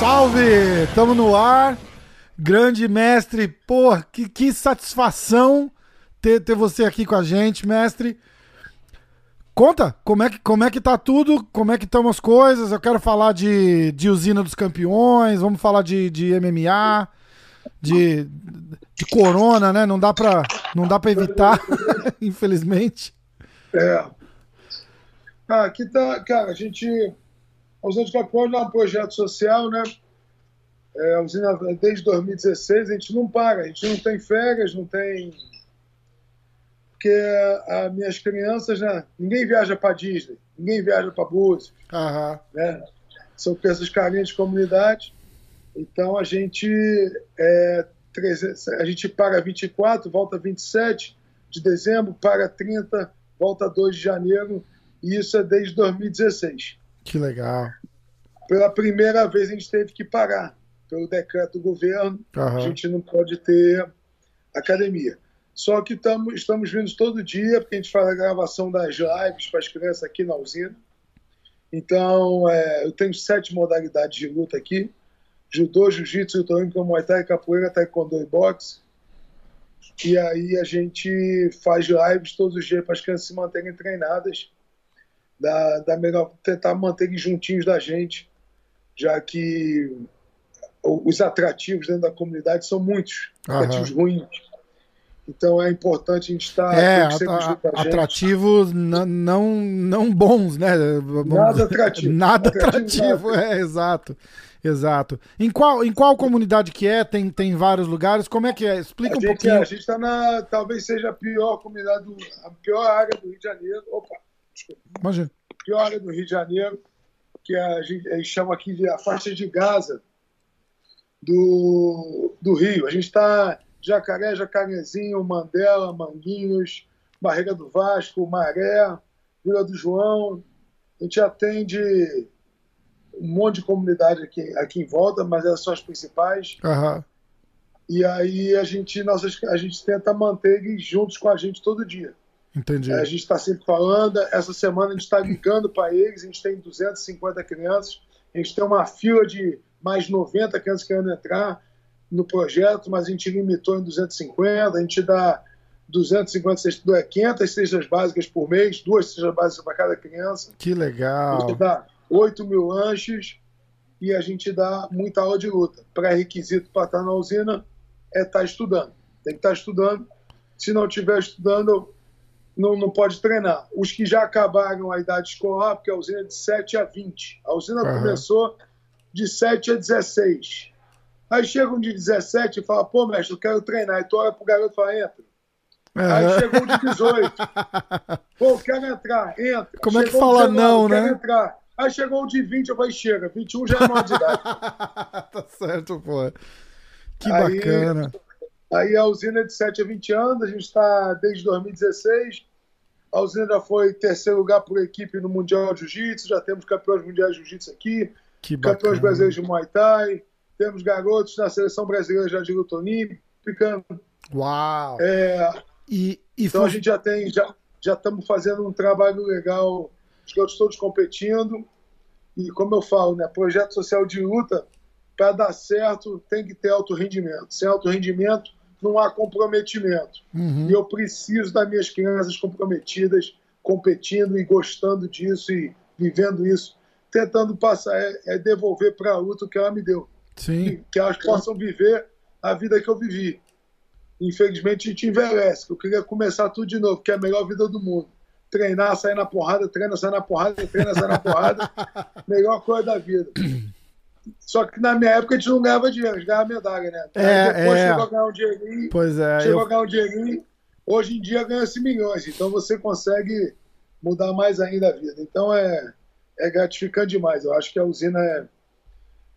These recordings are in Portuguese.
Salve! Tamo no ar. Grande mestre, pô, que, que satisfação ter, ter você aqui com a gente, mestre. Conta, como é, que, como é que tá tudo, como é que estão as coisas. Eu quero falar de, de usina dos campeões, vamos falar de, de MMA, de, de corona, né? Não dá pra, não dá pra evitar, infelizmente. É. Ah, aqui tá, cara, a gente. A usina dos campeões é um projeto social, né? É, a usina, desde 2016, a gente não para, a gente não tem férias, não tem porque as minhas crianças, né, ninguém viaja para Disney, ninguém viaja para Búzios, uhum. né? São crianças carentes de comunidade. Então a gente é, a gente para 24, volta 27 de dezembro, para 30, volta 2 de janeiro, e isso é desde 2016. Que legal. Pela primeira vez a gente teve que parar, pelo decreto do governo, uhum. a gente não pode ter academia. Só que tamo, estamos vindo todo dia, porque a gente faz a gravação das lives para as crianças aqui na usina. Então, é, eu tenho sete modalidades de luta aqui: judô, jiu-jitsu, luta olímpica, muay thai, capoeira, taekwondo e boxe. E aí a gente faz lives todos os dias para as crianças se manterem treinadas, da, da melhor, tentar manterem juntinhos da gente, já que os atrativos dentro da comunidade são muitos, atrativos ruins então é importante a gente estar é, atrativos não, não bons, né? Nada atrativo. Nada atrativo, atrativo é, exato. Exato. Em qual, em qual comunidade que é? Tem, tem vários lugares? Como é que é? Explica a um gente, pouquinho. É, a gente está na. Talvez seja a pior comunidade, do, a pior área do Rio de Janeiro. Opa, desculpa. Imagina. Pior área do Rio de Janeiro, que a gente, a gente chama aqui de a faixa de Gaza do, do Rio. A gente está Jacaré, Jacarezinho, Mandela, Manguinhos, Barriga do Vasco, Maré, Vila do João. A gente atende um monte de comunidade aqui, aqui em volta, mas essas são as principais. Uhum. E aí a gente, nossas, a gente tenta manter eles juntos com a gente todo dia. Entendi. A gente está sempre falando. Essa semana a gente está ligando para eles. A gente tem 250 crianças. A gente tem uma fila de mais 90 crianças querendo entrar no projeto, mas a gente limitou em 250, a gente dá 250 cestas, 500 cestas básicas por mês, duas cestas básicas para cada criança. Que legal. A gente dá 8 mil lanches e a gente dá muita aula de luta. Pré-requisito para estar na usina é estar estudando. Tem que estar estudando. Se não estiver estudando, não, não pode treinar. Os que já acabaram a idade escolar, porque a usina é de 7 a 20. A usina uhum. começou de 7 a 16. Aí chega um de 17 e fala, pô, mestre, eu quero treinar. E tu olha pro garoto e fala, entra. Aí chegou um de 18. pô, eu quero entrar, entra. Como chegou é que fala 19, não, né? Quero entrar. Aí chegou um de 20, eu falei, chega, 21 já é maior de idade. tá certo, pô. Que aí, bacana. Aí a usina é de 7 a 20 anos, a gente está desde 2016. A usina já foi terceiro lugar por equipe no Mundial de Jiu-Jitsu, já temos campeões mundiais de Jiu-Jitsu aqui, que campeões brasileiros de Muay Thai, temos garotos na seleção brasileira já de luta olímpica. Uau! É, e, e então foi... a gente já tem, já estamos fazendo um trabalho legal, os garotos todos competindo. E como eu falo, né, projeto social de luta, para dar certo, tem que ter alto rendimento. Sem alto rendimento, não há comprometimento. Uhum. E eu preciso das minhas crianças comprometidas, competindo e gostando disso e vivendo isso, tentando passar, é, é devolver para a luta o que ela me deu. Sim. que elas possam viver a vida que eu vivi. Infelizmente a gente envelhece, eu queria começar tudo de novo, que é a melhor vida do mundo. Treinar, sair na porrada, treina, sair na porrada, treina, sair na porrada, melhor coisa da vida. Só que na minha época a gente não ganhava dinheiro, a gente ganhava medalha, né? É, depois é. chegou a ganhar um dinheirinho. Pois é. Chegou eu... a ganhar um dinheirinho. Hoje em dia ganha-se milhões, então você consegue mudar mais ainda a vida. Então é, é gratificante demais. Eu acho que a usina é,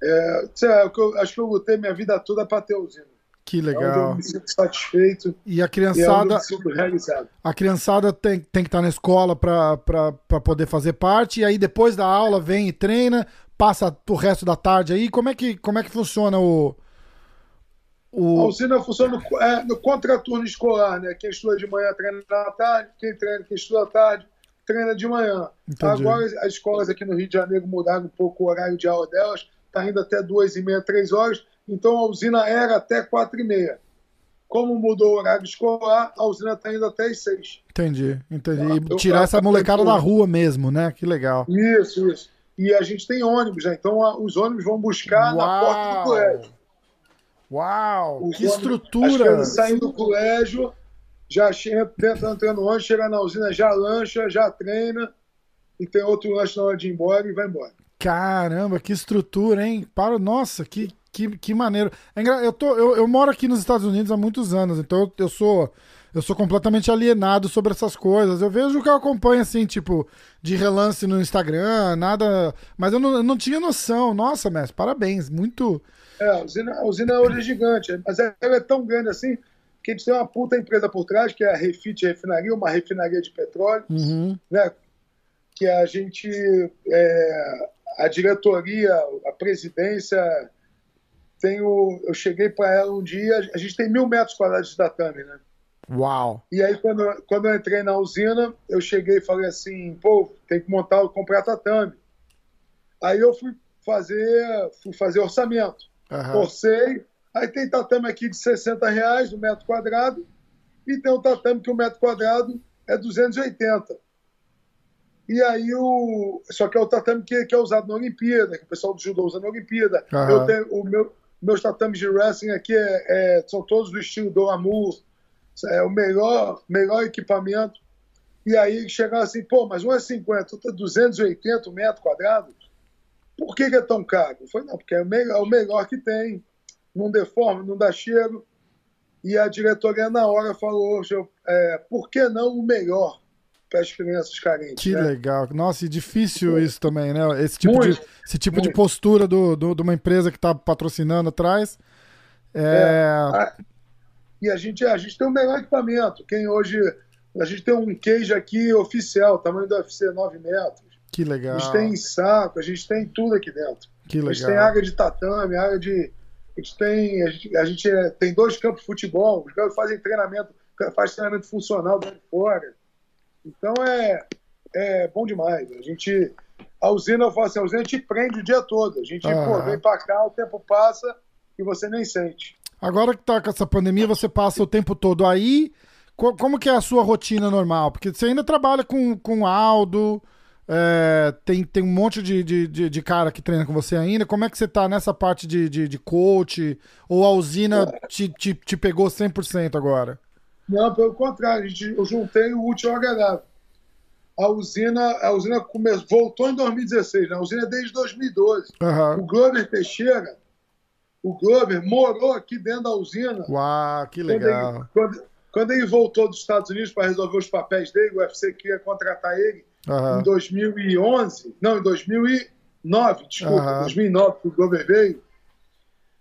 é, é eu acho que eu lutei minha vida toda para ter usina. Que legal. É eu me sinto satisfeito. E a criançada. E. A criançada tem, tem que estar na escola para poder fazer parte. E aí depois da aula vem e treina, passa o resto da tarde aí. Como é que, como é que funciona o, O... A usina funciona no, é, no contraturno escolar, né? Quem estuda de manhã treina à tarde, quem treina, quem estuda à tarde treina de manhã. Entendi. Agora as escolas aqui no Rio de Janeiro mudaram um pouco o horário de aula delas, está indo até duas e meia, três horas, então a usina era até quatro e meia. Como mudou o horário escolar, a usina está indo até as seis. Entendi, entendi. E ah, tirar essa molecada da rua mesmo, né? Que legal. Isso, isso. E a gente tem ônibus, né? Então a, os ônibus vão buscar Uau. na porta do colégio. Uau, os que ônibus, estrutura! As saindo do colégio, já tenta entrar no ônibus, chega na usina, já lancha, já treina, e tem outro lanche na hora de ir embora e vai embora. Caramba, que estrutura, hein? Para, nossa, que, que, que maneiro. É eu, tô, eu, eu moro aqui nos Estados Unidos há muitos anos, então eu, eu sou eu sou completamente alienado sobre essas coisas. Eu vejo que eu acompanho, assim, tipo, de relance no Instagram, nada. Mas eu não, eu não tinha noção. Nossa, mestre, parabéns. Muito. É, a usina, a usina hoje é gigante, mas ela é tão grande assim que a gente tem uma puta empresa por trás, que é a Refit Refinaria, uma refinaria de petróleo, uhum. né? Que a gente. É, a diretoria, a presidência. Tenho, eu cheguei para ela um dia, a gente tem mil metros quadrados de tatame, né? Uau! E aí, quando, quando eu entrei na usina, eu cheguei e falei assim: pô, tem que montar, comprar tatame. Aí eu fui fazer, fui fazer orçamento. Uhum. Aí tem tatame aqui de 60 reais no metro quadrado. E tem um tatame que o metro quadrado é 280. E aí o. Só que é o tatame que, que é usado na Olimpíada, que o pessoal do judô usa na Olimpíada. Uhum. Eu tenho, o meu, meus tatames de wrestling aqui é, é, são todos do estilo do Amur, é o melhor, melhor equipamento. E aí chegaram assim, pô, mas um é 50, outro é 280 metros quadrados. Por que, que, é tão caro? Eu falei, não, porque é o, melhor, é o melhor que tem. Não deforma, não dá cheiro. E a diretoria na hora falou, é, por que não o melhor para as crianças carentes? Que né? legal. Nossa, e difícil isso também, né? Esse tipo, muito, de, esse tipo de postura do, do, de uma empresa que está patrocinando atrás. É... é e a gente, a gente tem o melhor equipamento. Quem hoje. A gente tem um cage aqui oficial, tamanho do UFC 9 metros. Que legal. A gente tem saco, a gente tem tudo aqui dentro. Que legal. A gente tem área de tatame, área de. A gente tem, a gente, a gente é, tem dois campos de futebol, os caras fazem treinamento, faz treinamento funcional dentro de fora. Então é, é bom demais. A gente. A usina, eu falo assim, a usina gente prende o dia todo. A gente ah. pô, vem pra cá, o tempo passa e você nem sente. Agora que tá com essa pandemia, você passa o tempo todo aí. Como que é a sua rotina normal? Porque você ainda trabalha com, com Aldo, é, tem, tem um monte de, de, de, de, cara que treina com você ainda. Como é que você tá nessa parte de, de, de coach? Ou a usina te, te, te pegou 100% agora? Não, pelo contrário, a gente, eu juntei o último agradável. A usina, a usina come, voltou em 2016, né? a usina é desde 2012. Uhum. O Glover Teixeira o Glover morou aqui dentro da usina. Uau, que legal. Quando ele, quando, quando ele voltou dos Estados Unidos para resolver os papéis dele, o UFC queria contratar ele uhum. em 2011, não, em 2009, desculpa, uhum. 2009 que o Glover veio.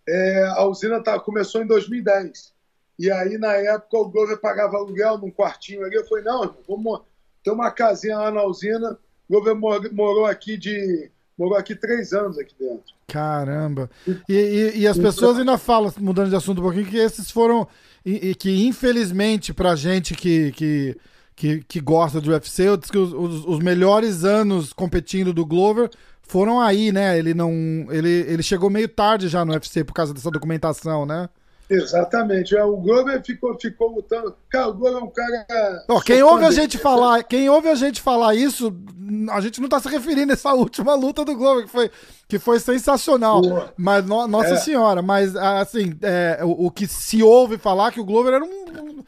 É, a usina tá, começou em 2010. E aí, na época, o Glover pagava aluguel num quartinho ali. Eu falei, não, irmão, vamos ter uma casinha lá na usina. O Glover morou aqui de morou aqui três anos aqui dentro. Caramba. E, e, e, as pessoas ainda falam, mudando de assunto um pouquinho, que esses foram. E, e que infelizmente, pra gente que, que, que, que gosta do UFC, eu disse que os, os, os, melhores anos competindo do Glover foram aí, né? Ele não. Ele, ele chegou meio tarde já no UFC por causa dessa documentação, né? Exatamente. É, o Glover ficou, ficou lutando. Cara, o Glover é um cara. Quem ouve a gente falar, quem ouve a gente falar isso, a gente não está se referindo a essa última luta do Glover, que foi, que foi sensacional. Boa. Mas, no, nossa é. senhora, mas assim, é, o, o, que se ouve falar que o Glover era um.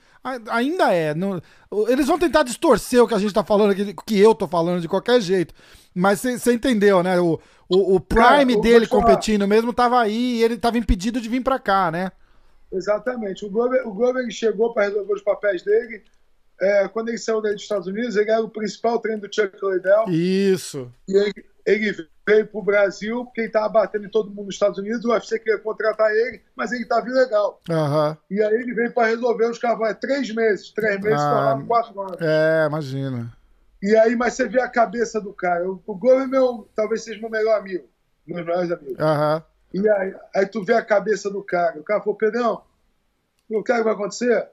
ainda é. Não, eles vão tentar distorcer o que a gente está falando, que, que eu tô falando de qualquer jeito. Mas você entendeu, né? O, o, o prime cara, dele competindo mesmo tava aí e ele tava impedido de vir para cá, né? Exatamente. O Glover, o Glover chegou para resolver os papéis dele. É, quando ele saiu dos Estados Unidos, ele era o principal treino do Chuck Liddell. Isso. E ele, ele veio para o Brasil, porque ele estava batendo em todo mundo nos Estados Unidos. O UFC queria contratar ele, mas ele estava ilegal. Uhum. E aí ele veio para resolver os cavalos. É três meses. Três meses, ah, quatro anos. É, imagina. E aí, mas você vê a cabeça do cara. O, o Glover, meu, talvez seja meu melhor amigo. Meus melhores amigos. Aham. Uhum. E aí, aí tu vê a cabeça do cara. O cara falou, Pedrão, o que vai acontecer?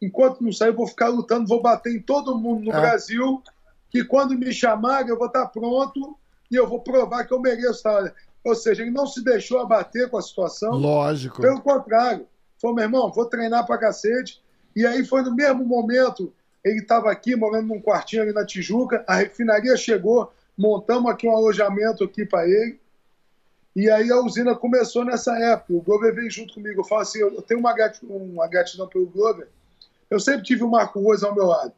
Enquanto não sair, eu vou ficar lutando, vou bater em todo mundo no é. Brasil, que quando me chamarem, eu vou estar pronto e eu vou provar que eu mereço estar. Ou seja, ele não se deixou abater com a situação. Lógico. Pelo contrário. Falou, meu irmão, vou treinar pra cacete. E aí foi no mesmo momento, ele estava aqui, morando num quartinho ali na Tijuca, a refinaria chegou, montamos aqui um alojamento aqui para ele. E aí a usina começou nessa época. O Glover veio junto comigo. Eu falo assim, eu tenho uma gratidão, uma gratidão pelo Glover. Eu sempre tive o Marco Rose ao meu lado.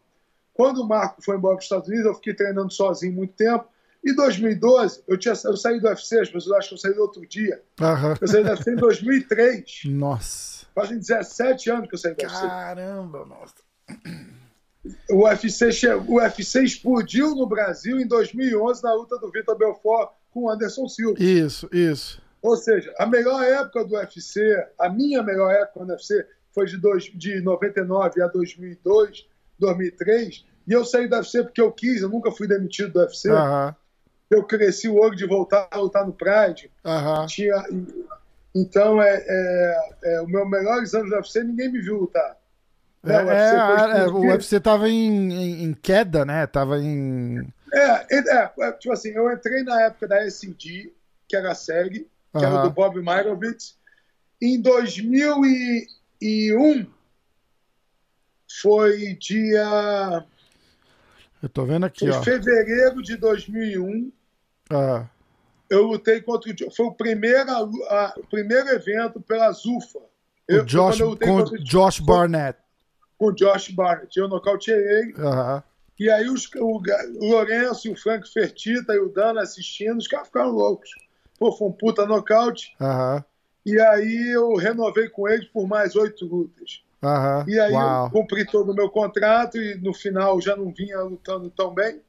Quando o Marco foi embora para os Estados Unidos, eu fiquei treinando sozinho muito tempo. Em 2012, eu, tinha, eu saí do UFC, as pessoas acham que eu saí do outro dia. Uhum. Eu saí do UFC em 2003. Nossa. Fazem 17 anos que eu saí do UFC. Caramba, nossa. O UFC, o UFC explodiu no Brasil em 2011 na luta do Vitor Belfort com o Anderson Silva. Isso, isso. Ou seja, a melhor época do UFC, a minha melhor época do UFC foi de, dois, de 99 a 2002, 2003, e eu saí do UFC porque eu quis, eu nunca fui demitido do UFC. Uhum. Eu cresci o olho de voltar a lutar no Pride. Uhum. Tinha, então, é, é, é, o meu melhores anos do UFC, ninguém me viu lutar. É, o, UFC é, é, o UFC tava em, em, em, queda, né? Tava em. É, é, é, tipo assim, eu entrei na época da SD, que era a SEG, que uhum. era do Bob Myrovitz. Em 2001, foi dia. Eu tô vendo aqui, foi ó. fevereiro de 2001. Ah. Eu lutei contra o. Foi o primeiro, a, o primeiro evento pela Zufa. Eu, o Josh, com Josh Barnett com o Josh Barnett. Eu nocauteei ele. Uhum. E aí os, o, o Lourenço e o Frank Fertita e o Dano assistindo, os caras ficaram loucos. Pô, foi um puta nocaute. Uhum. E aí eu renovei com eles por mais oito lutas. Uhum. E aí Uau. eu cumpri todo o meu contrato e no final já não vinha lutando tão bem.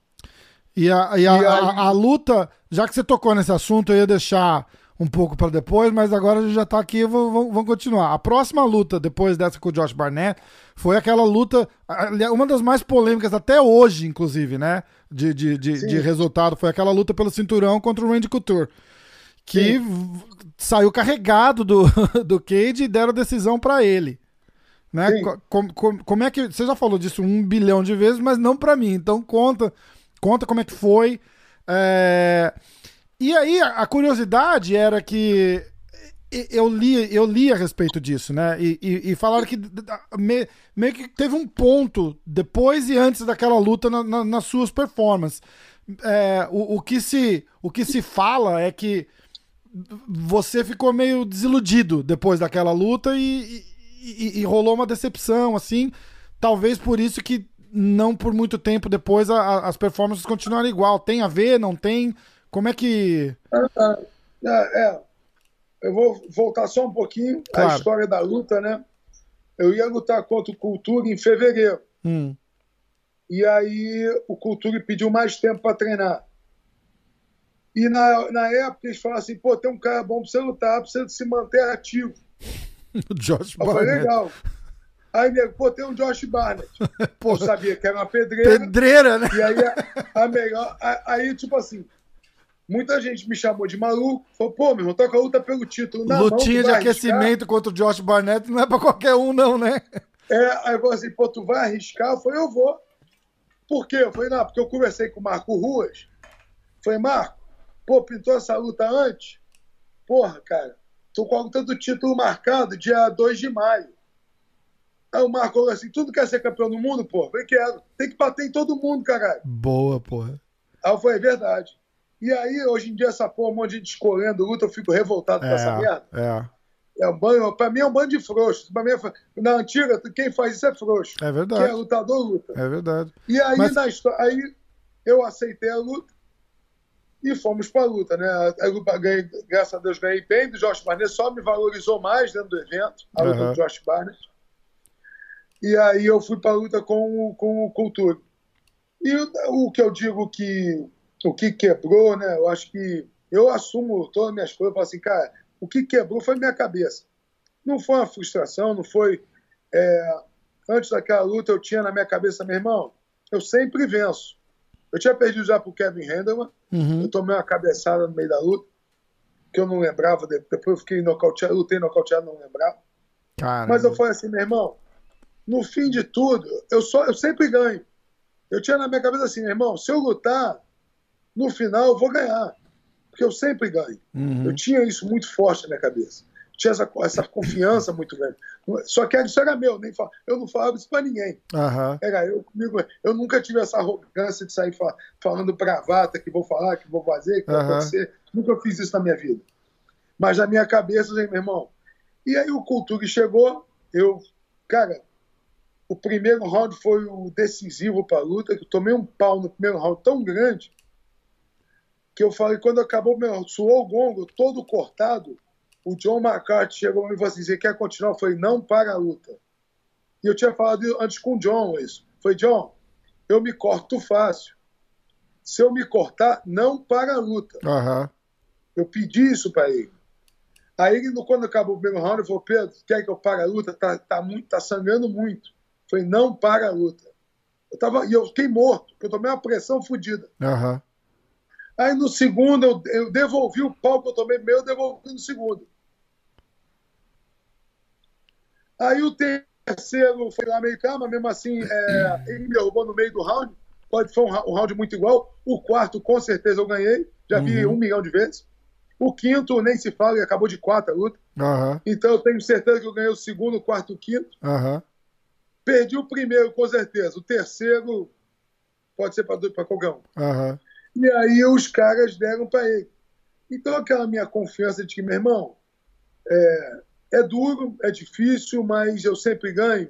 E a, e a, e aí... a, luta, já que você tocou nesse assunto, eu ia deixar um pouco para depois, mas agora a gente já tá aqui, vamos continuar. A próxima luta, depois dessa com o Josh Barnett, foi aquela luta, uma das mais polêmicas até hoje, inclusive, né? De, de, de, de resultado, foi aquela luta pelo cinturão contra o Randy Couture. Que Sim. saiu carregado do, do Cage e deram decisão para ele. Né? Como, como, como, é que. Você já falou disso um bilhão de vezes, mas não para mim. Então conta, conta como é que foi. É... E aí, a curiosidade era que eu li, eu li a respeito disso, né? E, e, e falaram que me, meio que teve um ponto depois e antes daquela luta na, na, nas suas performances. É, o, o, que se, o que se fala é que você ficou meio desiludido depois daquela luta e, e, rolou uma decepção, assim. Talvez por isso que não por muito tempo depois a, a, as performances continuaram igual. Tem a ver, não tem? Como é que. É, é, eu vou voltar só um pouquinho claro. à história da luta, né? Eu ia lutar contra o Cultura em fevereiro. Hum. E aí o Cultura pediu mais tempo para treinar. E na, na época eles falaram assim: pô, tem um cara bom para você lutar, precisa se manter ativo. o Josh eu Barnett. Falei, legal. Aí, nego, pô, tem um Josh Barnett. eu sabia que era uma pedreira. Pedreira, né? E aí, a, a melhor. A, aí, tipo assim, Muita gente me chamou de maluco. Falou, pô, meu irmão, toca a luta pelo título. Na Lutinha mão, de aquecimento arriscar? contra o Josh Barnett não é pra qualquer um, não, né? É, aí eu falei assim, pô, tu vai arriscar? Eu falei, eu vou. Por quê? Eu falei, não, porque eu conversei com o Marco Ruas. falei, Marco, pô, pintou essa luta antes? Porra, cara, tô com a luta do título marcado dia 2 de maio. Aí o Marco falou assim: tudo quer ser campeão do mundo, pô? Eu falei, quero. Tem que bater em todo mundo, caralho. Boa, porra. Aí eu falei, é verdade. E aí, hoje em dia, essa porra, um monte de gente escolhendo luta, eu fico revoltado é, com essa merda. É. É um banho, pra mim é um bando de frouxos. Pra mim é, na antiga, quem faz isso é frouxo. É verdade. Quem é lutador, luta. É verdade. E aí, Mas... na história, aí eu aceitei a luta e fomos pra luta, né? A luta, ganhei, graças a Deus, ganhei bem do Josh Barnett, só me valorizou mais dentro do evento, a luta uhum. do Josh Barnett. E aí eu fui pra luta com, com o Cultura. E o, o que eu digo que o que quebrou, né? Eu acho que eu assumo todas as minhas coisas, eu falo assim, cara, o que quebrou foi minha cabeça. Não foi uma frustração, não foi. É... Antes daquela luta, eu tinha na minha cabeça, meu irmão, eu sempre venço. Eu tinha perdido já pro Kevin Henderman, uhum. eu tomei uma cabeçada no meio da luta, que eu não lembrava, depois eu fiquei nocauteado, lutei nocauteado, não lembrava. Caramba. Mas eu falei assim, meu irmão, no fim de tudo, eu, só, eu sempre ganho. Eu tinha na minha cabeça assim, meu irmão, se eu lutar, no final eu vou ganhar. Porque eu sempre ganho. Uhum. Eu tinha isso muito forte na minha cabeça. tinha essa, essa confiança muito grande. Só que isso era meu, nem eu não falava isso para ninguém. Uhum. Era eu comigo. Eu nunca tive essa arrogância de sair falando bravata, que vou falar, que vou fazer, que uhum. vai acontecer. Nunca fiz isso na minha vida. Mas na minha cabeça, meu irmão. E aí o Cultura chegou, eu, cara, o primeiro round foi o decisivo para a luta, que eu tomei um pau no primeiro round tão grande que eu falei, quando acabou, meu, suou o gongo, todo cortado, o John McCarthy chegou e falou assim, você quer continuar? Eu falei, não para a luta. E eu tinha falado antes com o John isso. Foi John, eu me corto fácil. Se eu me cortar, não para a luta. Uhum. Eu pedi isso para ele. Aí ele, quando acabou o primeiro round, ele falou, Pedro, quer que eu pare a luta? Tá, tá, muito, tá sangrando muito. Falei, não para a luta. Eu tava, e eu fiquei morto, porque eu tomei uma pressão fodida. Uhum. Aí no segundo, eu, eu, devolvi o pau que eu tomei meu, eu devolvi no segundo. Aí o terceiro foi lá meio calma, mesmo assim, é, ele me derrubou no meio do round. Pode, foi um, um, round muito igual. O quarto, com certeza, eu ganhei. Já uhum. vi um milhão de vezes. O quinto, nem se fala, ele acabou de quatro a luta. Uhum. Então eu tenho certeza que eu ganhei o segundo, o quarto e o quinto. Uhum. Perdi o primeiro, com certeza. O terceiro pode ser para qualquer um. Uhum. E aí os caras deram para ele. Então aquela minha confiança de que, meu irmão, é, é duro, é difícil, mas eu sempre ganho.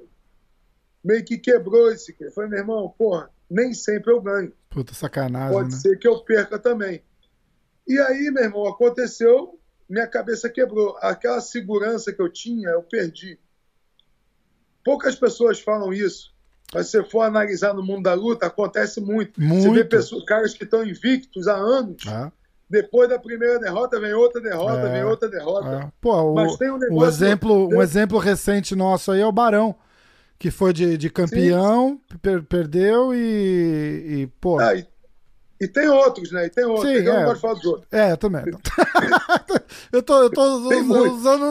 Meio que quebrou esse. Eu falei, meu irmão, porra, nem sempre eu ganho. Puta sacanagem. Pode né? ser que eu perca também. E aí, meu irmão, aconteceu, minha cabeça quebrou. Aquela segurança que eu tinha, eu perdi. Poucas pessoas falam isso. Mas se você for analisar no mundo da luta, acontece muito. muito. Você vê pessoas, caras que estão invictos há anos. Ah. Depois da primeira derrota, vem outra derrota, é. vem outra derrota. É. Pô, Mas o, tem um, negócio, exemplo, um exemplo recente nosso aí é o Barão, que foi de, de campeão, per, perdeu e, e pô. Ah, e e tem outros, né? E tem outros. Sim, eu é. não gosto de falar dos outros. É, eu também. eu tô, eu tô usando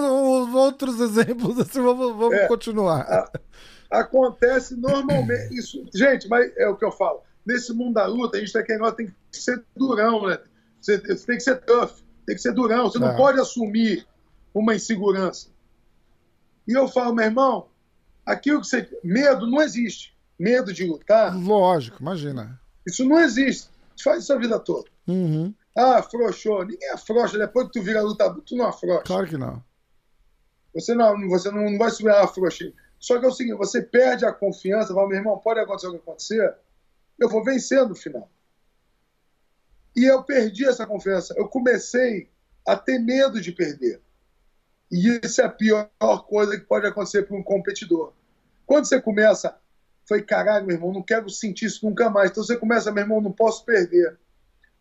os outros exemplos, assim, vamos, vamos é. continuar. A, acontece normalmente. Isso, gente, mas é o que eu falo. Nesse mundo da luta, a gente tem que, tem que ser durão, né? Você, você, tem que ser tough, tem que ser durão. Você não é. pode assumir uma insegurança. E eu falo, meu irmão, aquilo que você. Medo não existe. Medo de lutar. Lógico, imagina. Isso não existe faz isso a vida toda. Uhum. Ah, afrouxou. Ninguém afrouxa. Depois que tu vira lutador, tu não afrouxa. Claro que não. Você não, você não, vai subir a afrouxa. Só que é o seguinte, você perde a confiança, fala, meu irmão, pode acontecer o que acontecer, eu vou vencer no final. E eu perdi essa confiança. Eu comecei a ter medo de perder. E isso é a pior coisa que pode acontecer para um competidor. Quando você começa Falei, caralho, meu irmão, não quero sentir isso nunca mais. Então você começa, meu irmão, não posso perder.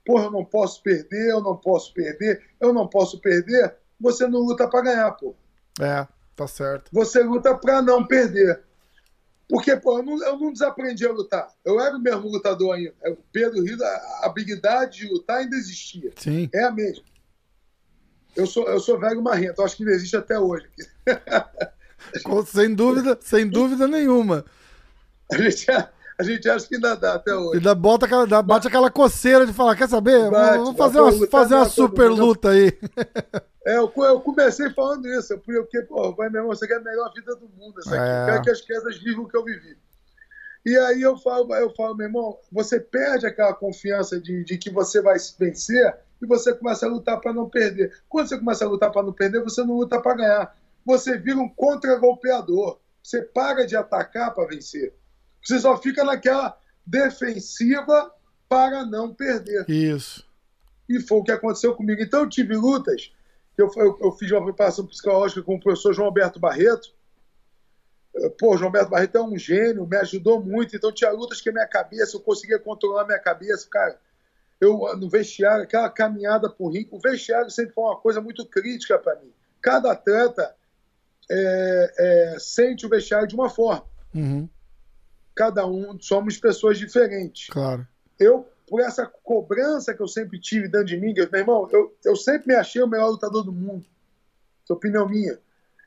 Porra, eu não posso perder, eu não posso perder, eu não posso perder. Você não luta para ganhar, pô. É, tá certo. Você luta para não perder. Porque, pô, eu não, eu não, desaprendi a lutar. Eu era o mesmo lutador ainda. O Pedro Rio, a habilidade de lutar ainda existia. Sim. É a mesma. Eu sou, eu sou velho marrento, acho que ainda existe até hoje. sem dúvida, sem dúvida nenhuma. A gente, a gente acha que ainda dá até hoje. Ainda bota aquela, dá, bate aquela coceira de falar, quer saber? Bate, Vamos fazer uma, fazer uma super luta aí. É, eu, eu, comecei falando isso, porque, pô, vai, meu irmão, você quer a melhor vida do mundo. Essa é. Quer que as crianças vivam o que eu vivi. E aí eu falo, eu falo, meu irmão, você perde aquela confiança de, de que você vai vencer e você começa a lutar para não perder. Quando você começa a lutar para não perder, você não luta para ganhar. Você vira um contra-golpeador. Você para de atacar para vencer. Você só fica naquela defensiva para não perder. Isso. E foi o que aconteceu comigo. Então eu tive lutas, eu, eu, eu fiz uma preparação psicológica com o professor João Alberto Barreto. Pô, João Alberto Barreto é um gênio, me ajudou muito. Então tinha lutas que a minha cabeça, eu conseguia controlar a minha cabeça, cara. Eu, no vestiário, aquela caminhada por ringue, o vestiário sempre foi uma coisa muito crítica para mim. Cada atleta é, é, sente o vestiário de uma forma. Uhum cada um somos pessoas diferentes. Claro. Eu, por essa cobrança que eu sempre tive dentro de mim, meu irmão, eu, eu sempre me achei o melhor lutador do mundo. Essa é opinião minha.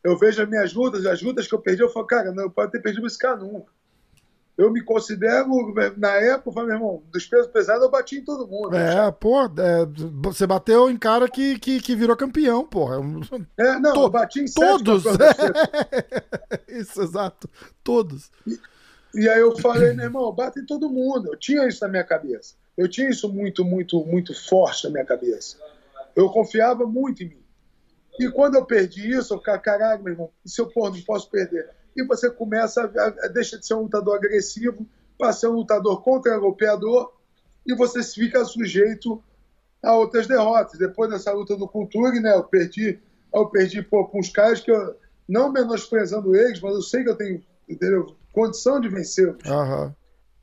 Eu vejo as minhas lutas, as lutas que eu perdi, eu falo, cara, não pode ter perdido esse cara nunca. Eu me considero, na época, eu falei, meu irmão, dos pesos pesados eu bati em todo mundo. É, pô, é, você bateu em cara que, que, que virou campeão, porra. É, não, to, eu bati em Todos! Isso, exato. Todos. E, e, aí eu falei, meu irmão, bate em todo mundo. Eu tinha isso na minha cabeça. Eu tinha isso muito, muito, muito forte na minha cabeça. Eu confiava muito em mim. E quando eu perdi isso, eu ficava, caralho, meu irmão, se eu pô, não posso perder. E você começa a, a deixa de ser um lutador agressivo para ser um lutador contra-golpeador e você fica sujeito a outras derrotas. Depois dessa luta do Culture, né, eu perdi, eu perdi pô, uns caras que eu, não menosprezando eles, mas eu sei que eu tenho entendeu, condição de vencê-los. Uhum.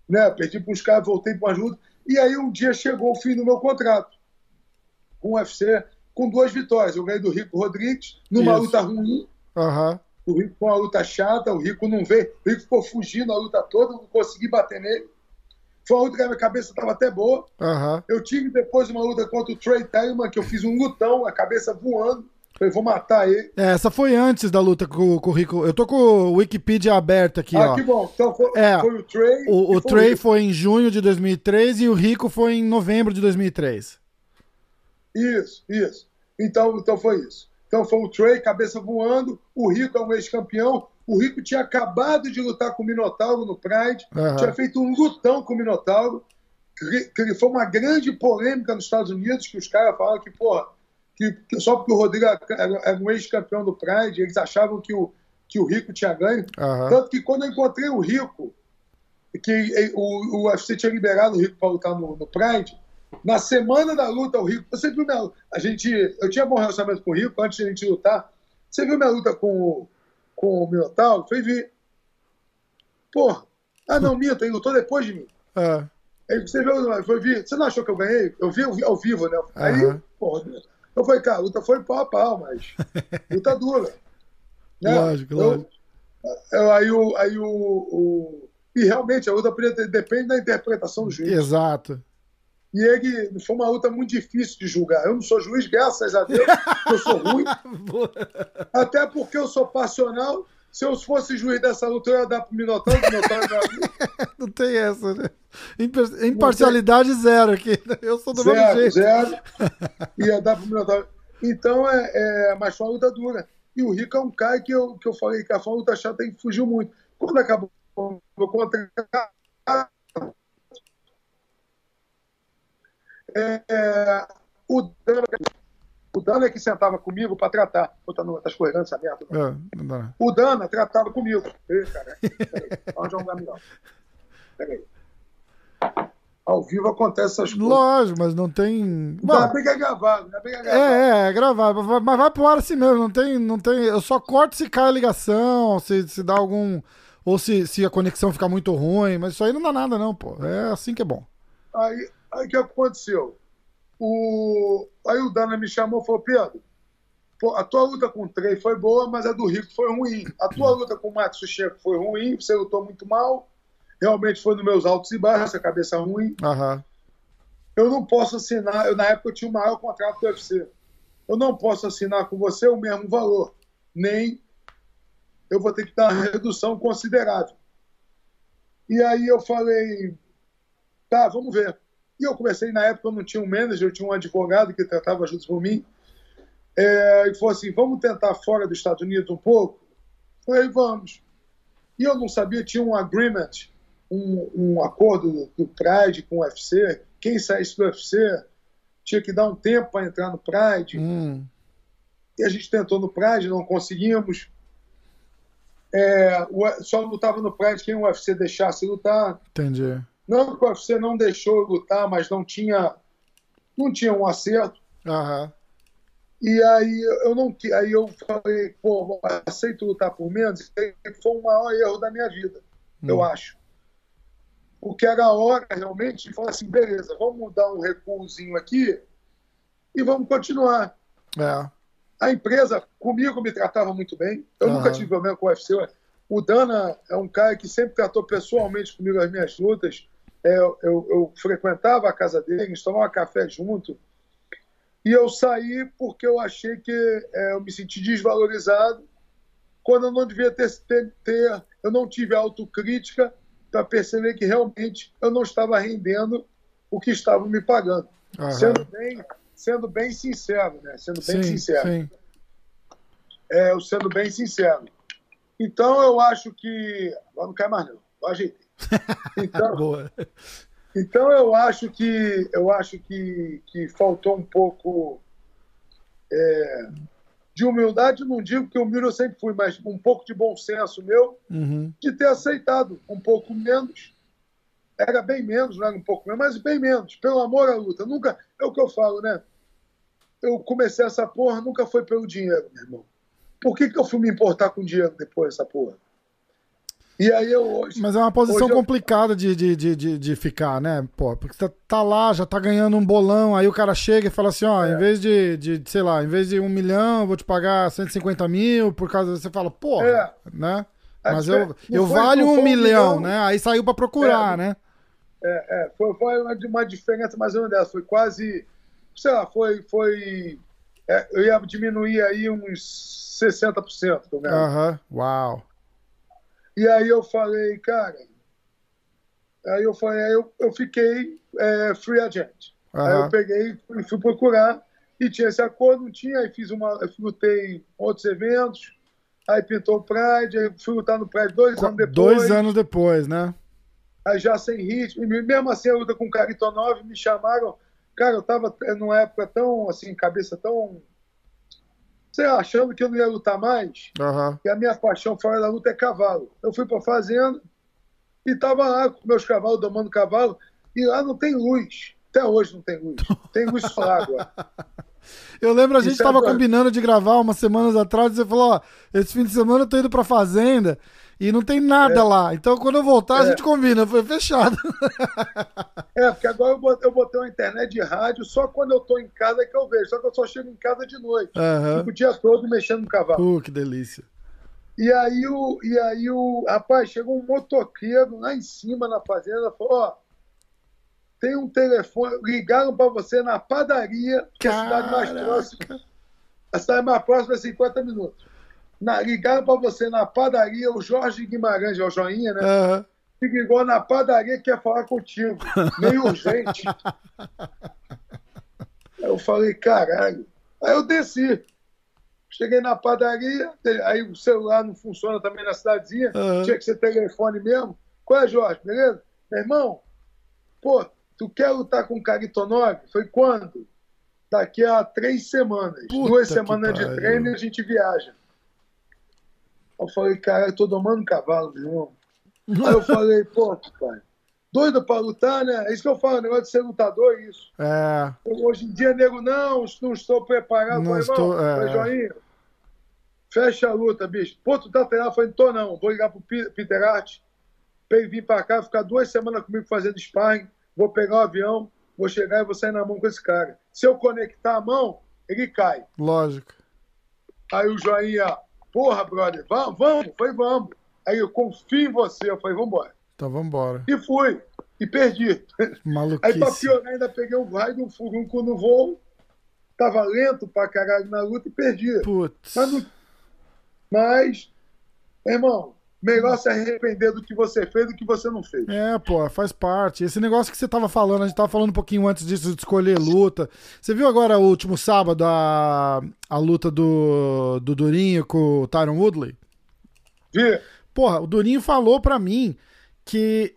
Né, perdi para uns caras, voltei para uma lutas. E aí um dia chegou o fim do meu contrato com o UFC com duas vitórias. Eu ganhei do Rico Rodrigues numa Isso. luta ruim. Uhum. O Rico com uma luta chata, o Rico não veio. O Rico ficou fugindo a luta toda, não consegui bater nele. Foi uma luta que a minha cabeça estava até boa. Uhum. Eu tive depois uma luta contra o Trey Taylor, que eu fiz um lutão, a cabeça voando. Falei, vou matar ele. É, essa foi antes da luta com, com, o Rico. Eu tô com o Wikipedia aberto aqui, ah, ó. que bom. Então foi, é, foi o Trey. O, o Trey foi em junho de 2003 e o Rico foi em novembro de 2003. Isso, isso. Então, então foi isso. Então foi o Trey, cabeça voando. O Rico é um ex-campeão. O Rico tinha acabado de lutar com o Minotauro no Pride, uhum. tinha feito um lutão com o Minotauro. Que, que foi uma grande polêmica nos Estados Unidos, que os caras falaram que, porra, que, que só porque o Rodrigo era, era um ex-campeão do Pride, eles achavam que o, que o Rico tinha ganho. Uhum. Tanto que quando eu encontrei o Rico, que o, o UFC tinha liberado o Rico para lutar no, no Pride, na semana da luta, o Rico. Você viu minha. A gente, eu tinha bom relacionamento com o Rico antes de a gente lutar. Você viu minha luta com, com o Minotauro? Foi ver. Porra. Ah, não, Mito, ele lutou depois de mim. É. Aí você viu, foi ver. Você não achou que eu ganhei? Eu vi ao vivo, né? Aí, uhum. porra. Eu falei, cara, a luta foi pau a pau, mas. luta dura. Né? Lógico, lógico. Eu, aí o. Aí o, o e realmente a luta depende da interpretação do juiz. Exato. E ele foi uma luta muito difícil de julgar. Eu não sou juiz, graças a Deus, eu sou ruim. Até porque eu sou passional. Se eu fosse juiz dessa luta, eu ia dar pro Minotauro, Minotauro Não tem essa, né? Imparcialidade zero aqui. Eu sou do zero, mesmo jeito. Zero, ia dar pro Minotauro. Então, é, é, mas foi uma luta dura. E o Rico é um cara que eu, que eu falei que a luta chata e fugiu muito. Quando acabou o meu contrato, é, é, o o Dana é que sentava comigo para tratar. Puta, não, tá escorregando essa merda. É, o Dana tratava comigo. Ei, cara, peraí, onde é um? Peraí. Ao vivo acontece essas coisas. Lógico, mas não tem. É bem que é gravado, é bem é gravado. É, é, é gravado. Mas vai pro ar assim mesmo, não tem. Não tem eu só corto se cai a ligação, se, se dá algum. Ou se, se a conexão ficar muito ruim, mas isso aí não dá nada, não, pô. É assim que é bom. Aí o que aconteceu? O... Aí o Dana me chamou e falou: Pedro, a tua luta com o Trey foi boa, mas a do Rico foi ruim. A tua luta com o Max Checo foi ruim, você lutou muito mal. Realmente foi nos meus altos e baixos, a cabeça ruim. Uhum. Eu não posso assinar, eu, na época eu tinha o maior contrato do UFC. Eu não posso assinar com você o mesmo valor, nem eu vou ter que dar uma redução considerável. E aí eu falei, tá, vamos ver. E eu comecei, na época eu não tinha um manager, eu tinha um advogado que tratava junto por mim. É, e falou assim: vamos tentar fora dos Estados Unidos um pouco? Eu falei, vamos. E eu não sabia, tinha um agreement, um, um acordo do, do Pride com o UFC. Quem saísse do UFC tinha que dar um tempo para entrar no Pride. Hum. E a gente tentou no Pride, não conseguimos. É, só lutava no Pride quem o UFC deixasse lutar. Entendi. Não que o UFC não deixou lutar, mas não tinha, não tinha um acerto. Uhum. E aí eu não aí eu falei, pô, aceito lutar por menos. E foi o maior erro da minha vida, hum. eu acho. Porque era a hora realmente de falar assim, beleza, vamos dar um recuozinho aqui e vamos continuar. É. A empresa comigo me tratava muito bem. Eu uhum. nunca tive problema com o UFC. O Dana é um cara que sempre tratou pessoalmente comigo as minhas lutas é, eu, eu, frequentava a casa dele, a gente tomava café junto, e eu saí porque eu achei que é, eu me senti desvalorizado quando eu não devia ter, ter, ter eu não tive autocrítica para perceber que realmente eu não estava rendendo o que estavam me pagando. Uhum. Sendo, bem, sendo bem sincero, né? Sendo bem sim, sincero. Sim. É, eu sendo bem sincero. Então eu acho que. Agora não quer mais, não. Eu ajeitei. Então, Boa. então eu acho que eu acho que, que faltou um pouco é, de humildade, não digo que humilde eu sempre fui, mas um pouco de bom senso meu, uhum. de ter aceitado um pouco menos. Era bem menos, não era um pouco menos, mas bem menos, pelo amor à luta. Nunca, é o que eu falo, né? Eu comecei essa porra, nunca foi pelo dinheiro, meu irmão. Por que, que eu fui me importar com dinheiro depois dessa porra? E aí eu hoje. Mas é uma posição complicada eu... de, de, de, de, ficar, né? Pô, porque você tá lá, já tá ganhando um bolão, aí o cara chega e fala assim, ó, é. em vez de, de, sei lá, em vez de um milhão, eu vou te pagar 150 mil, por causa você fala, pô, é. né? Mas eu, eu valho um milhão, um milhão, né? Aí saiu para procurar, é, né? É, é, foi, foi uma diferença mais ou menos dessa, foi quase, sei lá, foi, foi, é, eu ia diminuir aí uns 60%. Aham, uhum. uau. E aí eu falei, cara. Aí eu falei, aí eu, eu fiquei é, free agent. Uhum. Aí eu peguei e fui procurar. E tinha esse acordo, não tinha. Aí fiz uma. Eu lutei outros eventos. Aí pintou o Pride. Aí fui lutar no Pride dois anos depois. Dois anos depois, né? Aí já sem ritmo. E mesmo assim, a luta com o Caritonov me chamaram. Cara, eu tava numa época tão, assim, cabeça tão lá, achando que eu não ia lutar mais, uhum. e a minha paixão fora da luta é cavalo. Eu fui para fazenda e tava lá com meus cavalos, domando cavalo, e lá não tem luz. Até hoje não tem luz. Tem luz solar agora. Eu lembro, a gente estava combinando de gravar umas semanas atrás, e você falou, ó, esse fim de semana eu tô indo pra fazenda e não tem nada é. lá. Então quando eu voltar, é. a gente combina. Foi fechado. É, porque agora eu botei, eu botei uma internet de rádio só quando eu tô em casa é que eu vejo. Só que eu só chego em casa de noite. Uhum. Fico o dia todo mexendo no cavalo. Uh, que delícia. E aí o. E aí o. Rapaz, chegou um motoqueiro lá em cima na fazenda, falou, ó. Tem um telefone, ligaram para você na padaria, que é a cidade mais próxima. A cidade mais próxima é 50 minutos na, ligaram para você na padaria, o Jorge Guimarães, é o Joinha, né? Uhum. Me ligou na padaria que quer falar contigo. Meio urgente. Aí eu falei, caralho. Aí eu desci. Cheguei na padaria, aí o celular não funciona também na cidadezinha, uhum. tinha que ser telefone mesmo. Qual é, Jorge? Beleza? Meu irmão, pô, tu quer lutar com o Caritonov? Foi quando? Daqui a três semanas. Puta Duas semanas de treino e a gente viaja. Eu falei, cara, eu tô domando cavalo, meu irmão. Aí eu falei, pô, pai, doido pra lutar, né? É isso que eu falo, negócio de ser lutador é isso. É. Hoje em dia, nego, não, não estou preparado. Não falei, estou, é. falei, Joinha, fecha a luta, bicho. Pô, tu tá treinando? Eu falei, tô não, vou ligar pro Peter Hart, pra ele vir pra cá, ficar duas semanas comigo fazendo sparring, vou pegar o avião, vou chegar e vou sair na mão com esse cara. Se eu conectar a mão, ele cai. Lógico. Aí o Joinha, Porra, brother, vamos, vamos. Foi, vamos. Aí eu confio em você. Eu falei, vamos embora. Então vamos embora. E fui. E perdi. Maluquice. Aí pra piorar, ainda peguei um raio de um furunco no voo. Tava lento pra caralho na luta e perdi. Putz. Mas, não... Mas, irmão, melhor se arrepender do que você fez do que você não fez. É, pô, faz parte. Esse negócio que você tava falando, a gente tava falando um pouquinho antes disso de escolher luta. Você viu agora o último sábado a, a luta do, do Durinho com o Tyron Woodley? Vi. Porra, o Durinho falou pra mim que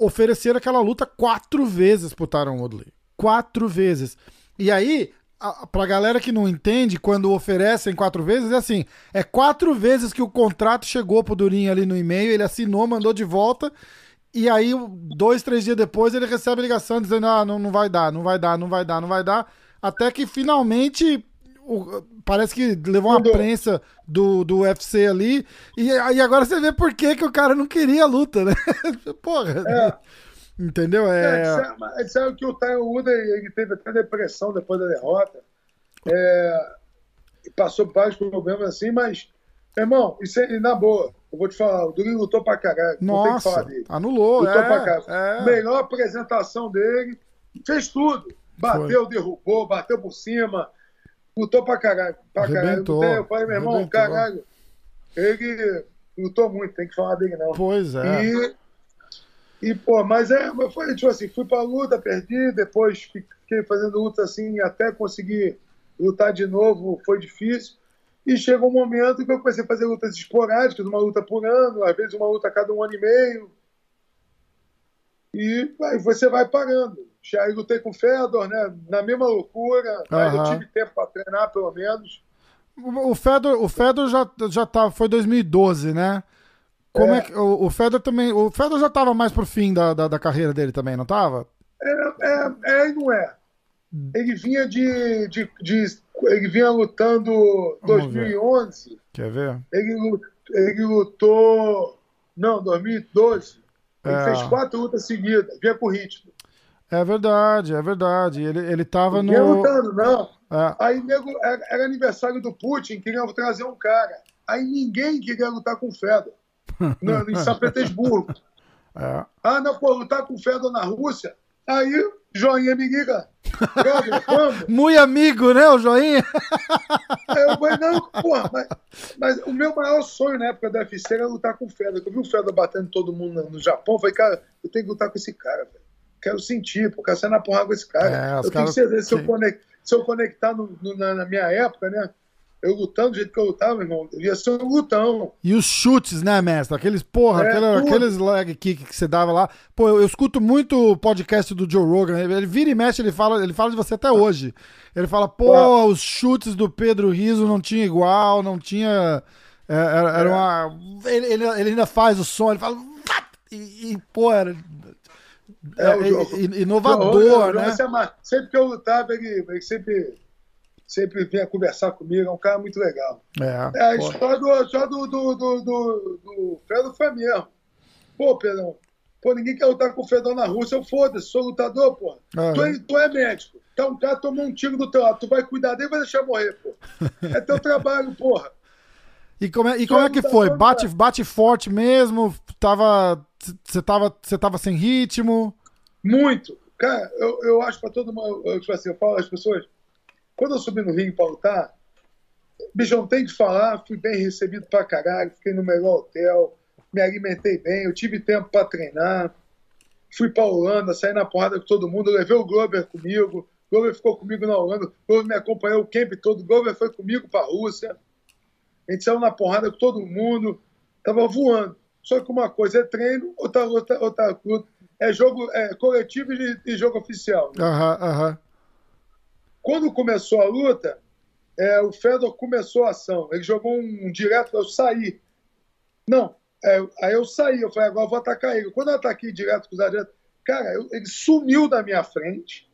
ofereceram aquela luta quatro vezes pro Tyron Woodley. Quatro vezes. E aí, a, pra galera que não entende, quando oferecem quatro vezes, é assim: é quatro vezes que o contrato chegou pro Durinho ali no e-mail, ele assinou, mandou de volta. E aí, dois, três dias depois, ele recebe a ligação dizendo: ah, não, não vai dar, não vai dar, não vai dar, não vai dar. Até que finalmente o, parece que levou uma prensa do, do UFC ali. E aí agora você vê por que, que o cara não queria a luta, né? Porra. É. Entendeu? É... É, disseram que o Tyron Wood ele teve até depressão depois da derrota. É, passou por vários problemas assim, mas, irmão, isso é na boa. Eu vou te falar, o Durinho lutou pra caralho. Nossa, não tem que falar dele. Anulou, lutou é, pra caralho. É. Melhor apresentação dele, fez tudo. Bateu, Foi. derrubou, bateu por cima, lutou pra caralho. Pra caralho. Eu falei, meu irmão, arrebentou. caralho. ele lutou muito, tem que falar dele não. Pois é. E, e pô, mas é, foi tipo assim, fui pra luta, perdi, depois fiquei fazendo luta assim, até conseguir lutar de novo, foi difícil. E chegou um momento que eu comecei a fazer lutas esporádicas, uma luta por ano, às vezes uma luta a cada um ano e meio. E aí você vai parando. Já lutei com o Fedor, né? Na mesma loucura, mas eu tive tempo para treinar, pelo menos. O Fedor, o Fedor já, já tá, foi 2012, né? Como é, é que o, o Fedor também. O Fedor já estava mais pro fim da, da, da, carreira dele também, não estava? É, é, é e não é. Ele vinha de, de, de ele vinha lutando 2011. Ver. Quer ver? Ele, ele lutou. Não, 2012. Ele é. fez quatro lutas seguidas, vinha com ritmo. É verdade, é verdade. Ele, ele tava no. Vinha lutando, não. É. Aí nego, era, era, aniversário do Putin, queriam trazer um cara. Aí ninguém queria lutar com o Fedor. No, em São Petersburgo. É. Ah, não, pô, lutar com o Fedor na Rússia. Aí Joinha liga. Muito amigo, né, o Joinha? Eu falei, não, porra, mas, mas, o meu maior sonho na época da UFC era lutar com o Fedor. Eu vi o Fedor batendo todo mundo no, Japão, falei, cara, eu tenho que lutar com esse cara, velho. Quero sentir, pô, quero sair na porra com esse cara. É, eu tenho que ser, se, eu conectar, se eu conectar no, no, na, na minha época, né? Eu lutando do jeito que eu lutava, irmão, ia ser um lutão. E os chutes, né, mestre? Aqueles, porra, é, aquela, aqueles leg kick que você dava lá. Pô, eu, eu, escuto muito o podcast do Joe Rogan. Ele vira e mexe, ele fala, ele fala de você até hoje. Ele fala, pô, os chutes do Pedro Riso não tinha igual, não tinha. É, era, era, uma. Ele, ele, ele, ainda faz o som, ele fala. E, e pô, era. É, é, inovador, né? Sempre que eu lutava, ele, ele sempre sempre vinha conversar comigo, é um cara muito legal. É, é a história do, só do, do, do, do, do foi mesmo. Pô, Pedrão, pô, ninguém quer lutar com o Fedão na Rússia, eu foda-se, sou lutador, pô. Uhum. Tu, é, tu é médico, então um cara tomou um tiro do teu lado, tu vai cuidar dele e vai deixar morrer, pô. É teu trabalho, porra. E como é, e como é que foi? Bate, bate forte mesmo? Tava. Você tava, você tava sem ritmo? Muito. Cara, eu, eu acho pra todo mundo. Eu, tipo assim, eu falo às pessoas, quando eu subi no ringue para lutar, bicho, não tem que falar, fui bem recebido pra caralho, fiquei no melhor hotel, me alimentei bem, eu tive tempo para treinar, fui pra Holanda, saí na porrada com todo mundo, levei o Glover comigo, o Glover ficou comigo na Holanda, o Glover me acompanhou o camp todo, o Glover foi comigo pra Rússia, a gente saiu na porrada com todo mundo, tava voando. Só que uma coisa é treino, outra, outra, outra, é jogo é, coletivo e, e jogo oficial. Aham, né? aham. Quando começou a luta, é, o Fedor começou a ação. Ele jogou um, um direto, eu saí. Não, é, aí eu saí, eu falei, agora eu vou atacar ele. Quando eu ataquei direto, cruzado direto, cara, eu, ele sumiu da minha frente.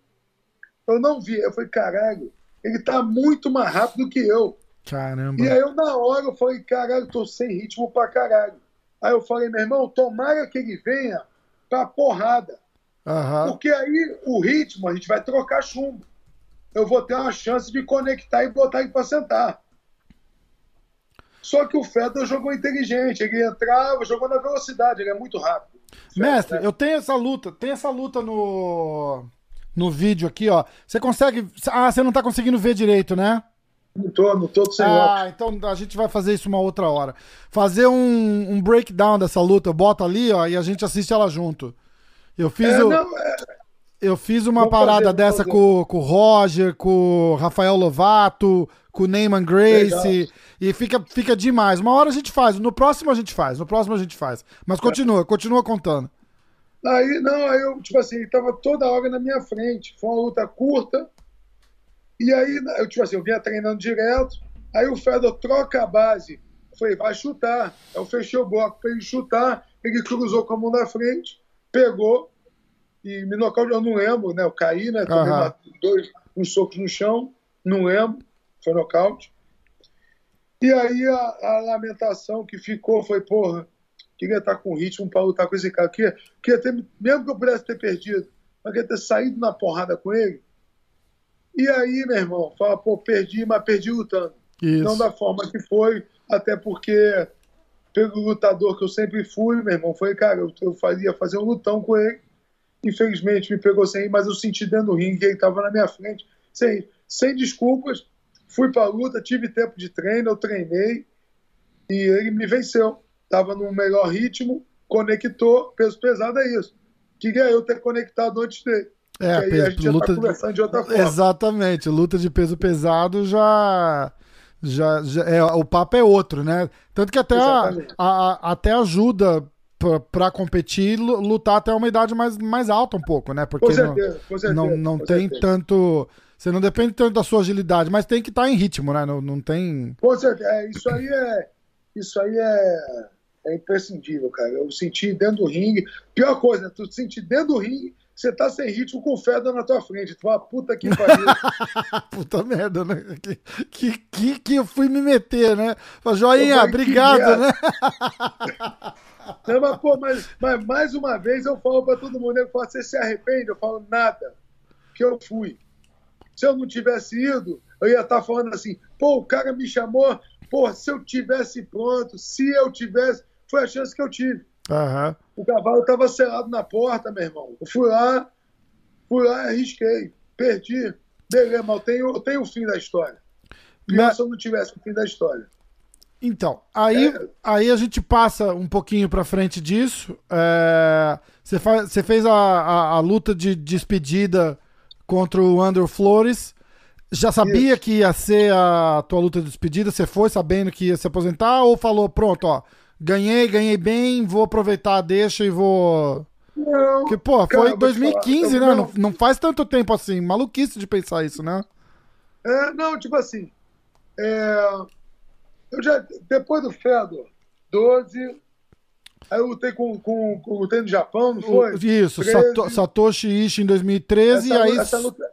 Eu não vi. Eu falei, caralho, ele tá muito mais rápido que eu. Caramba. E aí eu, na hora, eu falei, caralho, tô sem ritmo pra caralho. Aí eu falei, meu irmão, tomara que ele venha pra porrada. Uhum. Porque aí o ritmo a gente vai trocar chumbo eu vou ter uma chance de conectar e botar ele para sentar. Só que o Fedor jogou inteligente, ele entrava, jogou na velocidade, ele é muito rápido. Mestre, né? eu tenho essa luta, tem essa luta no no vídeo aqui, ó. Você consegue. Ah, você não tá conseguindo ver direito, né? Não tô, não tô sem Ah, óculos. então a gente vai fazer isso uma outra hora. Fazer um, um breakdown dessa luta, bota ali, ó, e a gente assiste ela junto. Eu fiz é, o. Não, é... Eu fiz uma vamos parada fazer, dessa com, com o Roger, com o Rafael Lovato, com o Neyman Grace. Legal. E fica, fica demais. Uma hora a gente faz, no próximo a gente faz, no próximo a gente faz. Mas continua, é. continua contando. Aí, não, aí eu, tipo assim, ele tava toda hora na minha frente. Foi uma luta curta. E aí, eu, tipo assim, eu vinha treinando direto. Aí o Fedor troca a base. Eu falei, vai chutar. Eu fechei o bloco para ele chutar. Ele cruzou com a mão na frente, pegou, e me nocaute, eu não lembro, né? Eu caí, né? Tomei uhum. dois, uns socos no chão, não lembro, foi nocaute. E aí a, a, lamentação que ficou foi, porra, queria estar com ritmo para lutar com esse cara. Queria, queria ter, mesmo que eu pudesse ter perdido, mas queria ter saído na porrada com ele. E aí, meu irmão, fala, pô, perdi, mas perdi lutando. Isso. Não da forma que foi, até porque, pelo lutador que eu sempre fui, meu irmão, foi, cara, eu, eu fazia fazer um lutão com ele Infelizmente me pegou sem ir, mas eu senti dentro do ringue que ele estava na minha frente, sem, sem desculpas. Fui para a luta, tive tempo de treino, eu treinei. E ele me venceu. Tava no melhor ritmo, conectou, peso pesado é isso. Queria eu ter conectado antes dele. É, aí peso, a gente luta, já tá conversando de outra forma. Exatamente, luta de peso pesado já. Já, já é, o papo é outro, né? Tanto que até, a, a, até ajuda para competir, lutar até uma idade mais, mais alta um pouco, né? Porque com certeza, não, com certeza, não, não tem certeza. tanto. Você não depende tanto da sua agilidade, mas tem que estar tá em ritmo, né? Não, não tem. Com certeza. É, isso aí é. Isso aí é, é imprescindível, cara. Eu senti dentro do ringue. Pior coisa, tu sentir dentro do ringue você tá sem ritmo com o Fedor na tua frente. Tu fala, puta que pariu. puta merda, né? Que, que, que, que eu fui me meter, né? Fala, joinha, obrigado, né? Não, mas, pô, mas, mas, mais uma vez eu falo pra todo mundo, eu falo, você se arrepende? Eu falo, nada, que eu fui. Se eu não tivesse ido, eu ia estar tá falando assim, pô, o cara me chamou, pô, se eu tivesse pronto, se eu tivesse, foi a chance que eu tive. Uhum. O cavalo estava selado na porta, meu irmão. Eu fui lá, fui lá, arrisquei, perdi. Beleza, mas eu tenho, eu tenho o fim da história. Pior mas... se eu não tivesse o fim da história. Então, aí, é. aí a gente passa um pouquinho para frente disso. É, você, você fez a, a, a, luta de despedida contra o Andrew Flores. Já sabia Isso. que ia ser a tua luta de despedida? Você foi sabendo que ia se aposentar ou falou, pronto, ó, ganhei, ganhei bem, vou aproveitar, deixa e vou. Não. Que, pô, cara, foi 2015, né? Não, não faz tanto tempo assim. Maluquice de pensar isso, né? É, não, tipo assim. É, eu já, depois do Fedor, 12. Aí eu lutei com, com, com lutei no Japão, não foi? Isso, Sato, Satoshi Ishii em 2013 essa, e aí. Essa luta,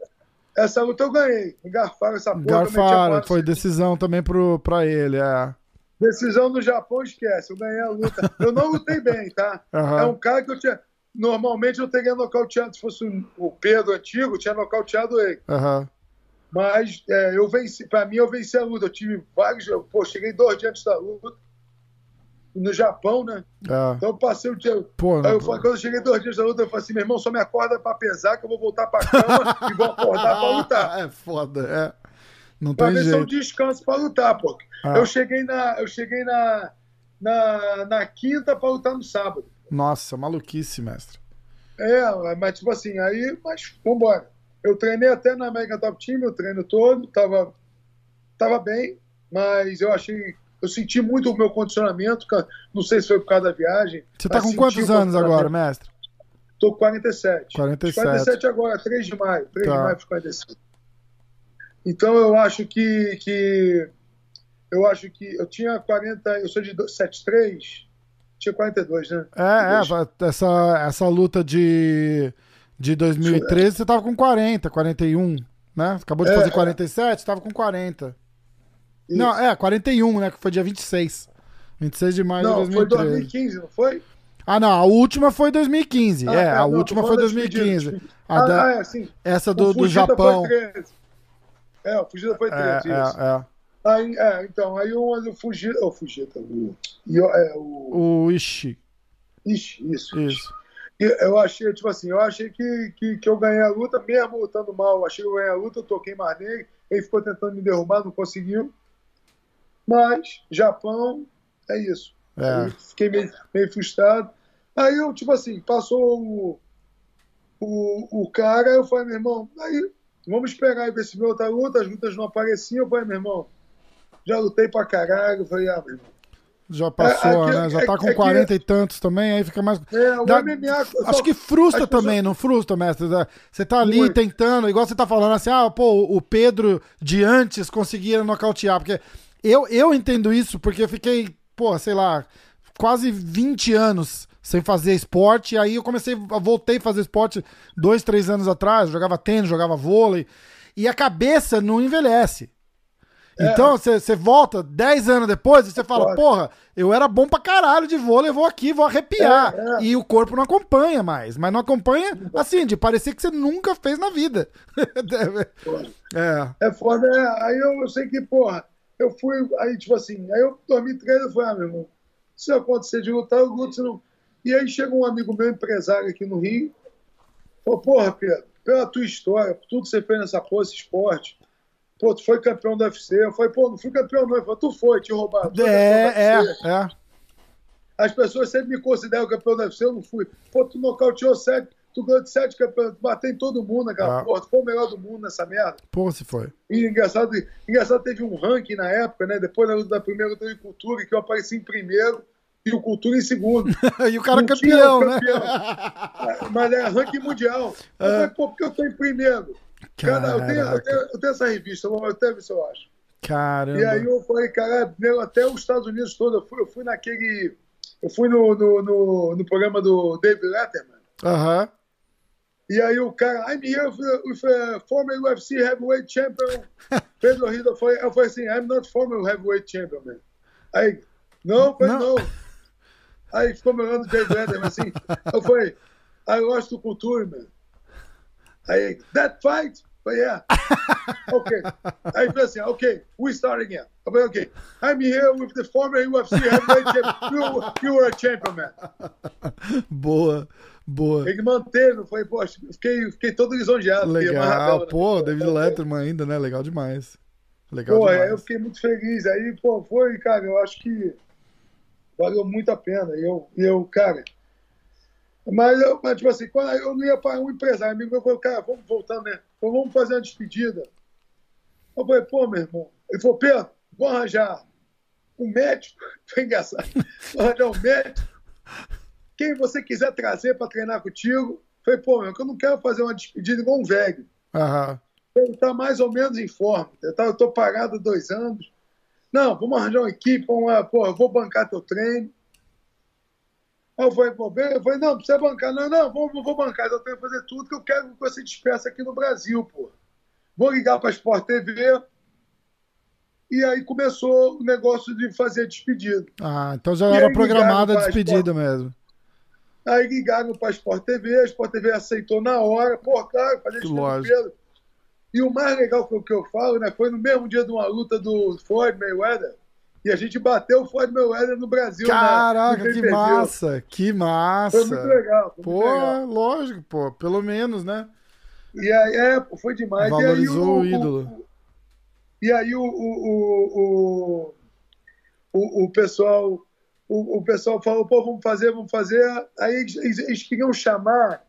essa luta eu ganhei. Garfaram essa porra. Garfaram, foi decisão também pro, pra ele, é. Decisão no Japão, esquece. Eu ganhei a luta. Eu não lutei bem, tá? Uhum. É um cara que eu tinha. Normalmente eu teria nocauteado. Se fosse o Pedro antigo, eu tinha nocauteado ele. Uhum. Mas é, eu venci. Pra mim, eu venci a luta. Eu tive vários. Pô, cheguei dois dias antes da luta. No Japão, né? É. Então eu passei o dia. Pô, aí eu, quando eu cheguei dois dias da luta, eu falei assim: meu irmão, só me acorda pra pesar que eu vou voltar pra cama e vou acordar pra lutar. É foda, é. Não pra tem ver jeito. se eu descanso pra lutar, pô. Ah. Eu cheguei na, eu cheguei na, na, na quinta para lutar no sábado. Nossa, maluquice, mestre. É, mas tipo assim, aí, mas vambora. Eu treinei até na Mega Top Team, o treino todo, tava, tava bem, mas eu achei. Eu senti muito o meu condicionamento, não sei se foi por causa da viagem. Você tá com quantos anos agora, mestre? Tô com 47. 47. 47 agora, 3 de maio. 3 tá. de maio de 47. Então eu acho que, que eu acho que eu tinha 40, eu sou de 73, tinha 42, né? É, é essa, essa luta de, de 2013 você tava com 40, 41, né? Acabou de é, fazer 47, é. tava com 40. Isso. Não, é, 41, né? Que foi dia 26. 26 de maio não, de 2013. Não, foi 2015, não foi? Ah, não, a última foi 2015. Ah, é, é, a não, última foi 2015. A ah, da, ah, é, sim. Essa do, do Japão. Foi 13. É, o Fugida foi 13, é, isso. É, é. Aí, é, então, aí o, o Fugita, o Fugita, o, é, o, o Ishi. Ishi, isso. Isso. Eu achei, tipo assim, eu achei que, que, que eu ganhei a luta, mesmo lutando mal, eu achei que eu ganhei a luta, eu toquei mais nele, ele ficou tentando me derrubar, não conseguiu. Mas, Japão, é isso. É. fiquei meio, meio frustrado. Aí eu, tipo assim, passou o, o, o cara, eu falei, meu irmão, aí vamos esperar e ver se vê outra luta, as lutas não apareciam, eu falei, meu irmão, já lutei pra caralho. Falei, ah, meu irmão. Já passou, é, é, né? Já tá com é, 40 e tantos também, aí fica mais. É, o Dá... MMA. Acho só... que frustra também, não frustra, mestre? Você tá ali Muito. tentando, igual você tá falando assim, ah, pô, o Pedro de antes conseguia nocautear. Porque eu, eu entendo isso, porque eu fiquei, pô, sei lá, quase 20 anos sem fazer esporte. Aí eu comecei, voltei a fazer esporte dois, três anos atrás. Jogava tênis, jogava vôlei. E a cabeça não envelhece. É. Então, você volta 10 anos depois e você fala, porra, eu era bom pra caralho de vôlei, eu vou aqui, vou arrepiar. É, é. E o corpo não acompanha mais. Mas não acompanha, assim, de parecer que você nunca fez na vida. é. É foda, é. Aí eu, eu, sei que, porra, eu fui, aí tipo assim, aí eu dormi três e falei, ah, meu irmão, se acontecer de lutar, eu luto, se não... E aí chega um amigo meu, empresário aqui no Rio, falou, porra, Pedro, pela tua história, por tudo que você fez nessa porra, esse esporte, Pô, tu foi campeão do UFC. Eu falei, pô, não fui campeão não. Ele falou, tu foi, te roubaram. É, é, é. As pessoas sempre me consideram campeão do UFC, eu não fui. Pô, tu nocauteou sete, tu ganhou de sete campeões, tu bateu em todo mundo naquela ah. porra. Tu foi o melhor do mundo nessa merda. Pô, se foi. E engraçado, engraçado, teve um ranking na época, né? Depois da, da primeira luta de cultura, que eu apareci em primeiro e o Cultura em segundo. e o cara campeão, né? Campeão. Mas é ranking mundial. Eu falei, pô, porque eu tô em primeiro. Cara, eu tenho, eu, tenho, eu tenho, essa revista, eu até ver se eu acho. Caramba. E aí eu falei, cara, até os Estados Unidos todo, eu fui, eu fui naquele. Eu fui no, no, no, no programa do David Letterman. Aham. Uh -huh. E aí o cara, I'm here with, a former UFC heavyweight champion. Pedro Rida foi, eu falei assim, I'm not former heavyweight champion, man. Aí, não, não. não. Aí ficou me olhando o David Letterman assim. Eu falei, I lost to Culture, man. Aí, that fight? But yeah. okay. Aí ele falou assim, okay, we start again. Eu falei, okay, I'm here with the former UFC heavyweight champion. You, you were a champion, man. Boa. Boa. Ele manteve, foi, pô, fiquei, fiquei todo lisonjeado. Legal, pô, né? David Letterman ainda, né? Legal demais. Legal pô, demais. eu fiquei muito feliz. Aí, pô, foi, cara, eu acho que valeu muito a pena. E eu, eu cara, mas, eu, mas, tipo assim, quando eu não ia para um empresário, amigo meu falou, cara, vamos voltando, né? Então, vamos fazer uma despedida. Eu falei, pô, meu irmão. Ele falou, Pedro, vou arranjar um médico. Foi engraçado. Vou arranjar um médico. Quem você quiser trazer para treinar contigo. Eu falei, pô, meu, eu não quero fazer uma despedida igual um velho. Uhum. Ele tá mais ou menos em forma. Eu, tá, eu tô parado há dois anos. Não, vamos arranjar uma equipe, vamos, pô, eu vou bancar teu treino. Eu falei, pô, eu falei, não, precisa bancar. Não, não, vou, vou bancar, eu tenho que fazer tudo que eu quero que você despeça aqui no Brasil, pô. Vou ligar para a Sport TV. E aí começou o negócio de fazer despedida. Ah, então já e era programada a despedida Sport... mesmo. Aí ligaram para a Sport TV, a Sport TV aceitou na hora, pô, cara, fazer despedida. E o mais legal que eu, que eu falo, né, foi no mesmo dia de uma luta do Floyd Mayweather, e a gente bateu o Floyd Mayweather no Brasil. Né? Caraca, né? que massa! Que massa! Foi muito legal. Foi pô, muito legal. lógico, pô, pelo menos, né? E aí, é, foi demais. Valorizou e aí, o, o ídolo. E aí o, o, o, o, pessoal o, o pessoal falou, pô, vamos fazer, vamos fazer. Aí eles, eles queriam chamar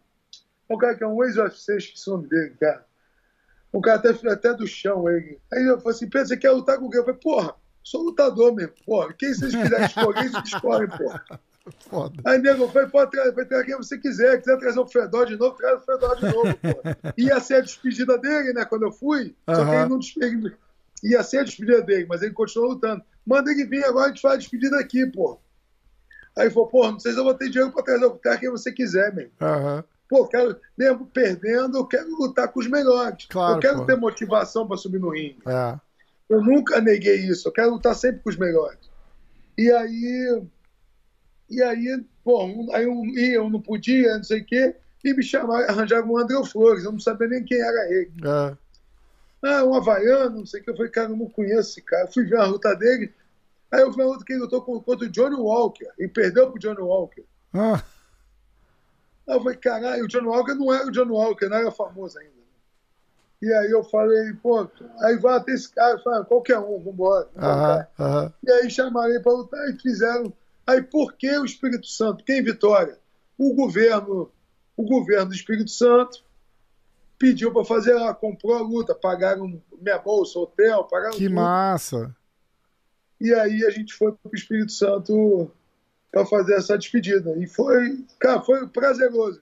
o cara que é um ex-UFC, esqueci o nome dele, cara. O cara até, até do chão, ele. Aí eu falei assim, pensa, você quer lutar com o quê? Eu falei, porra, Sou lutador mesmo, porra. Quem vocês quiserem escolher, eles escolhem, porra. Foda. Aí, nego, foi, pode trazer, pode trazer quem você quiser. Quiser trazer o Fedor de novo, traz o Fedor de novo, porra. Ia ser a despedida dele, né, quando eu fui. Uhum. Só que ele não despediu. Ia ser a despedida dele, mas ele continuou lutando. Manda ele vir agora, a gente faz a despedida aqui, porra. Aí ele falou, porra, não sei se eu vou ter dinheiro pra trazer o cara quem você quiser, mesmo. Uhum. Pô, quero, mesmo perdendo, eu quero lutar com os melhores. Claro, eu quero pô. ter motivação pra subir no ringue. É. Eu nunca neguei isso. Eu quero lutar sempre com os melhores. E aí, e aí, pô, um, aí um ia, eu não podia, não sei o quê, e me chamaram, arranjaram o André Flores. Eu não sabia nem quem era ele. É. Ah, um havaiano, não sei o que. Eu falei, cara, eu não conheço esse cara. Eu fui ver a luta dele. Aí eu vi a luta que ele lutou contra o Johnny Walker. E perdeu pro Johnny Walker. Ah. Aí eu falei, caralho, o Johnny Walker não era o Johnny Walker, não era famoso ainda. E aí eu falei, pô, aí vai até esse cara, fala, qualquer um, vambora. Aham, aham. E aí chamaram para lutar e fizeram. Aí por que o Espírito Santo? Quem Vitória? O governo, o governo do Espírito Santo pediu para fazer lá, comprou a luta, pagaram minha bolsa, hotel, pagaram Que tudo. massa! E aí a gente foi para o Espírito Santo para fazer essa despedida. E foi, cara, foi prazeroso.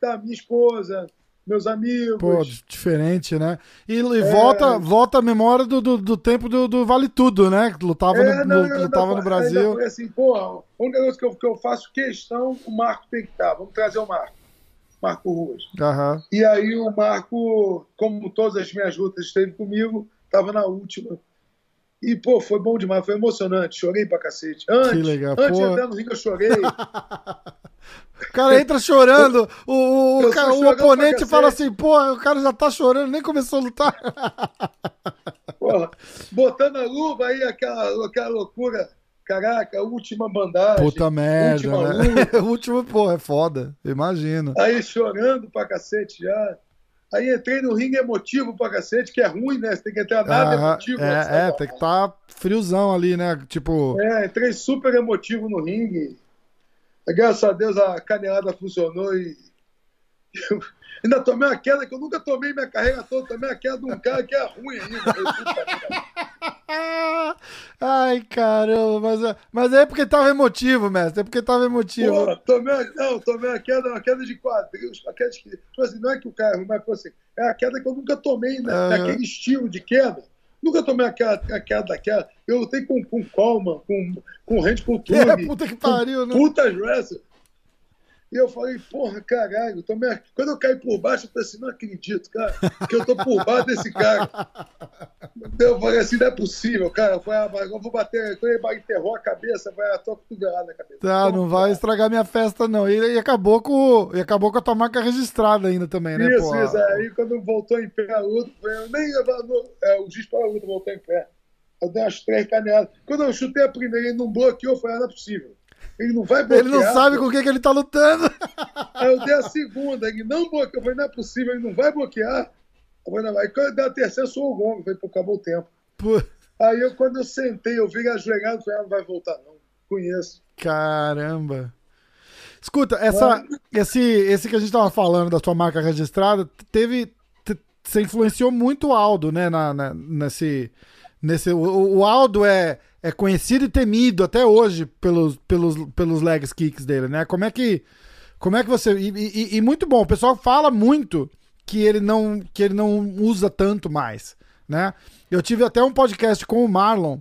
Tá, minha esposa, meus amigos. Pô, diferente, né? E, e é... volta, volta a memória do, do, do tempo do, do, Vale Tudo, né? Que lutava, é, no, não, lutava no Brasil. Foi assim, pô, um negócio que eu, que eu faço questão, o Marco tem que estar. Vamos trazer o Marco. Marco Ruas. Uhum. E aí o Marco, como todas as minhas lutas esteve comigo, estava na última. E, pô, foi bom demais, foi emocionante. Chorei pra cacete. Antes, que legal. antes pô. de entrar no ringue, eu chorei. O cara entra chorando, o, o, o, o oponente fala assim, pô, o cara já tá chorando, nem começou a lutar. Porra, botando a luva aí, aquela, aquela loucura. Caraca, última bandagem. Puta merda, última né? último, pô, é foda, imagino. Aí chorando pra cacete já. Aí entrei no ringue emotivo pra cacete, que é ruim, né? Você tem que entrar nada ah, emotivo. É, é tem que estar tá friozão ali, né? Tipo. É, entrei super emotivo no ringue. Graças a Deus a canelada funcionou e. Eu ainda tomei uma queda que eu nunca tomei minha carreira toda, tomei a queda de um cara que é ruim ainda. Ai, caramba, mas, é, mas é porque tava emotivo, mestre. É porque tava emotivo. Tomei, não, tomei a queda, uma queda de quadril, uma queda de. Tipo assim, não é que o cara, mas assim, é a queda que eu nunca tomei, né? Uhum. Naquele estilo de queda. Nunca tomei a queda, a queda daquela. Eu lutei com, com Coleman, com, com Randy Couture. É, puta que pariu, né? Putas wrestler. E eu falei, porra, caralho, tô me... quando eu caí por baixo, eu falei assim, não acredito, cara, que eu tô por baixo desse cara. Eu falei assim, não é possível, cara. Eu, falei, ah, eu vou bater, ele enterrou a cabeça, vai a tua cotovelada na cabeça. Tá, não vai estragar minha festa, não. E, e, acabou com, e acabou com a tua marca registrada ainda também, né? Isso, porra? isso. Aí quando voltou em pé a luta, eu nem no, é, o juiz para a luta voltou em pé. Eu dei umas três caneladas. Quando eu chutei a primeira e não bloqueou, eu falei, ah, não é possível. Ele não vai bloquear. Ele não sabe com o que, que ele tá lutando. Aí eu dei a segunda, ele não bloqueou. Eu falei, não é possível, ele não vai bloquear. Eu falei, não, aí quando eu dei a terceira, eu sou o gongo. Eu falei, pô, acabou o tempo. Pô. Aí eu, quando eu sentei, eu vi ajoelhado, eu falei, ah, não vai voltar não. Conheço. Caramba. Escuta, essa, esse, esse que a gente tava falando da sua marca registrada, teve. Você influenciou muito o Aldo, né? Na, na nesse. Nesse o, o Aldo é é conhecido e temido até hoje pelos, pelos, pelos legs kicks dele, né? Como é que. Como é que você. E, e, e, muito bom, o pessoal fala muito que ele não que ele não usa tanto mais, né? Eu tive até um podcast com o Marlon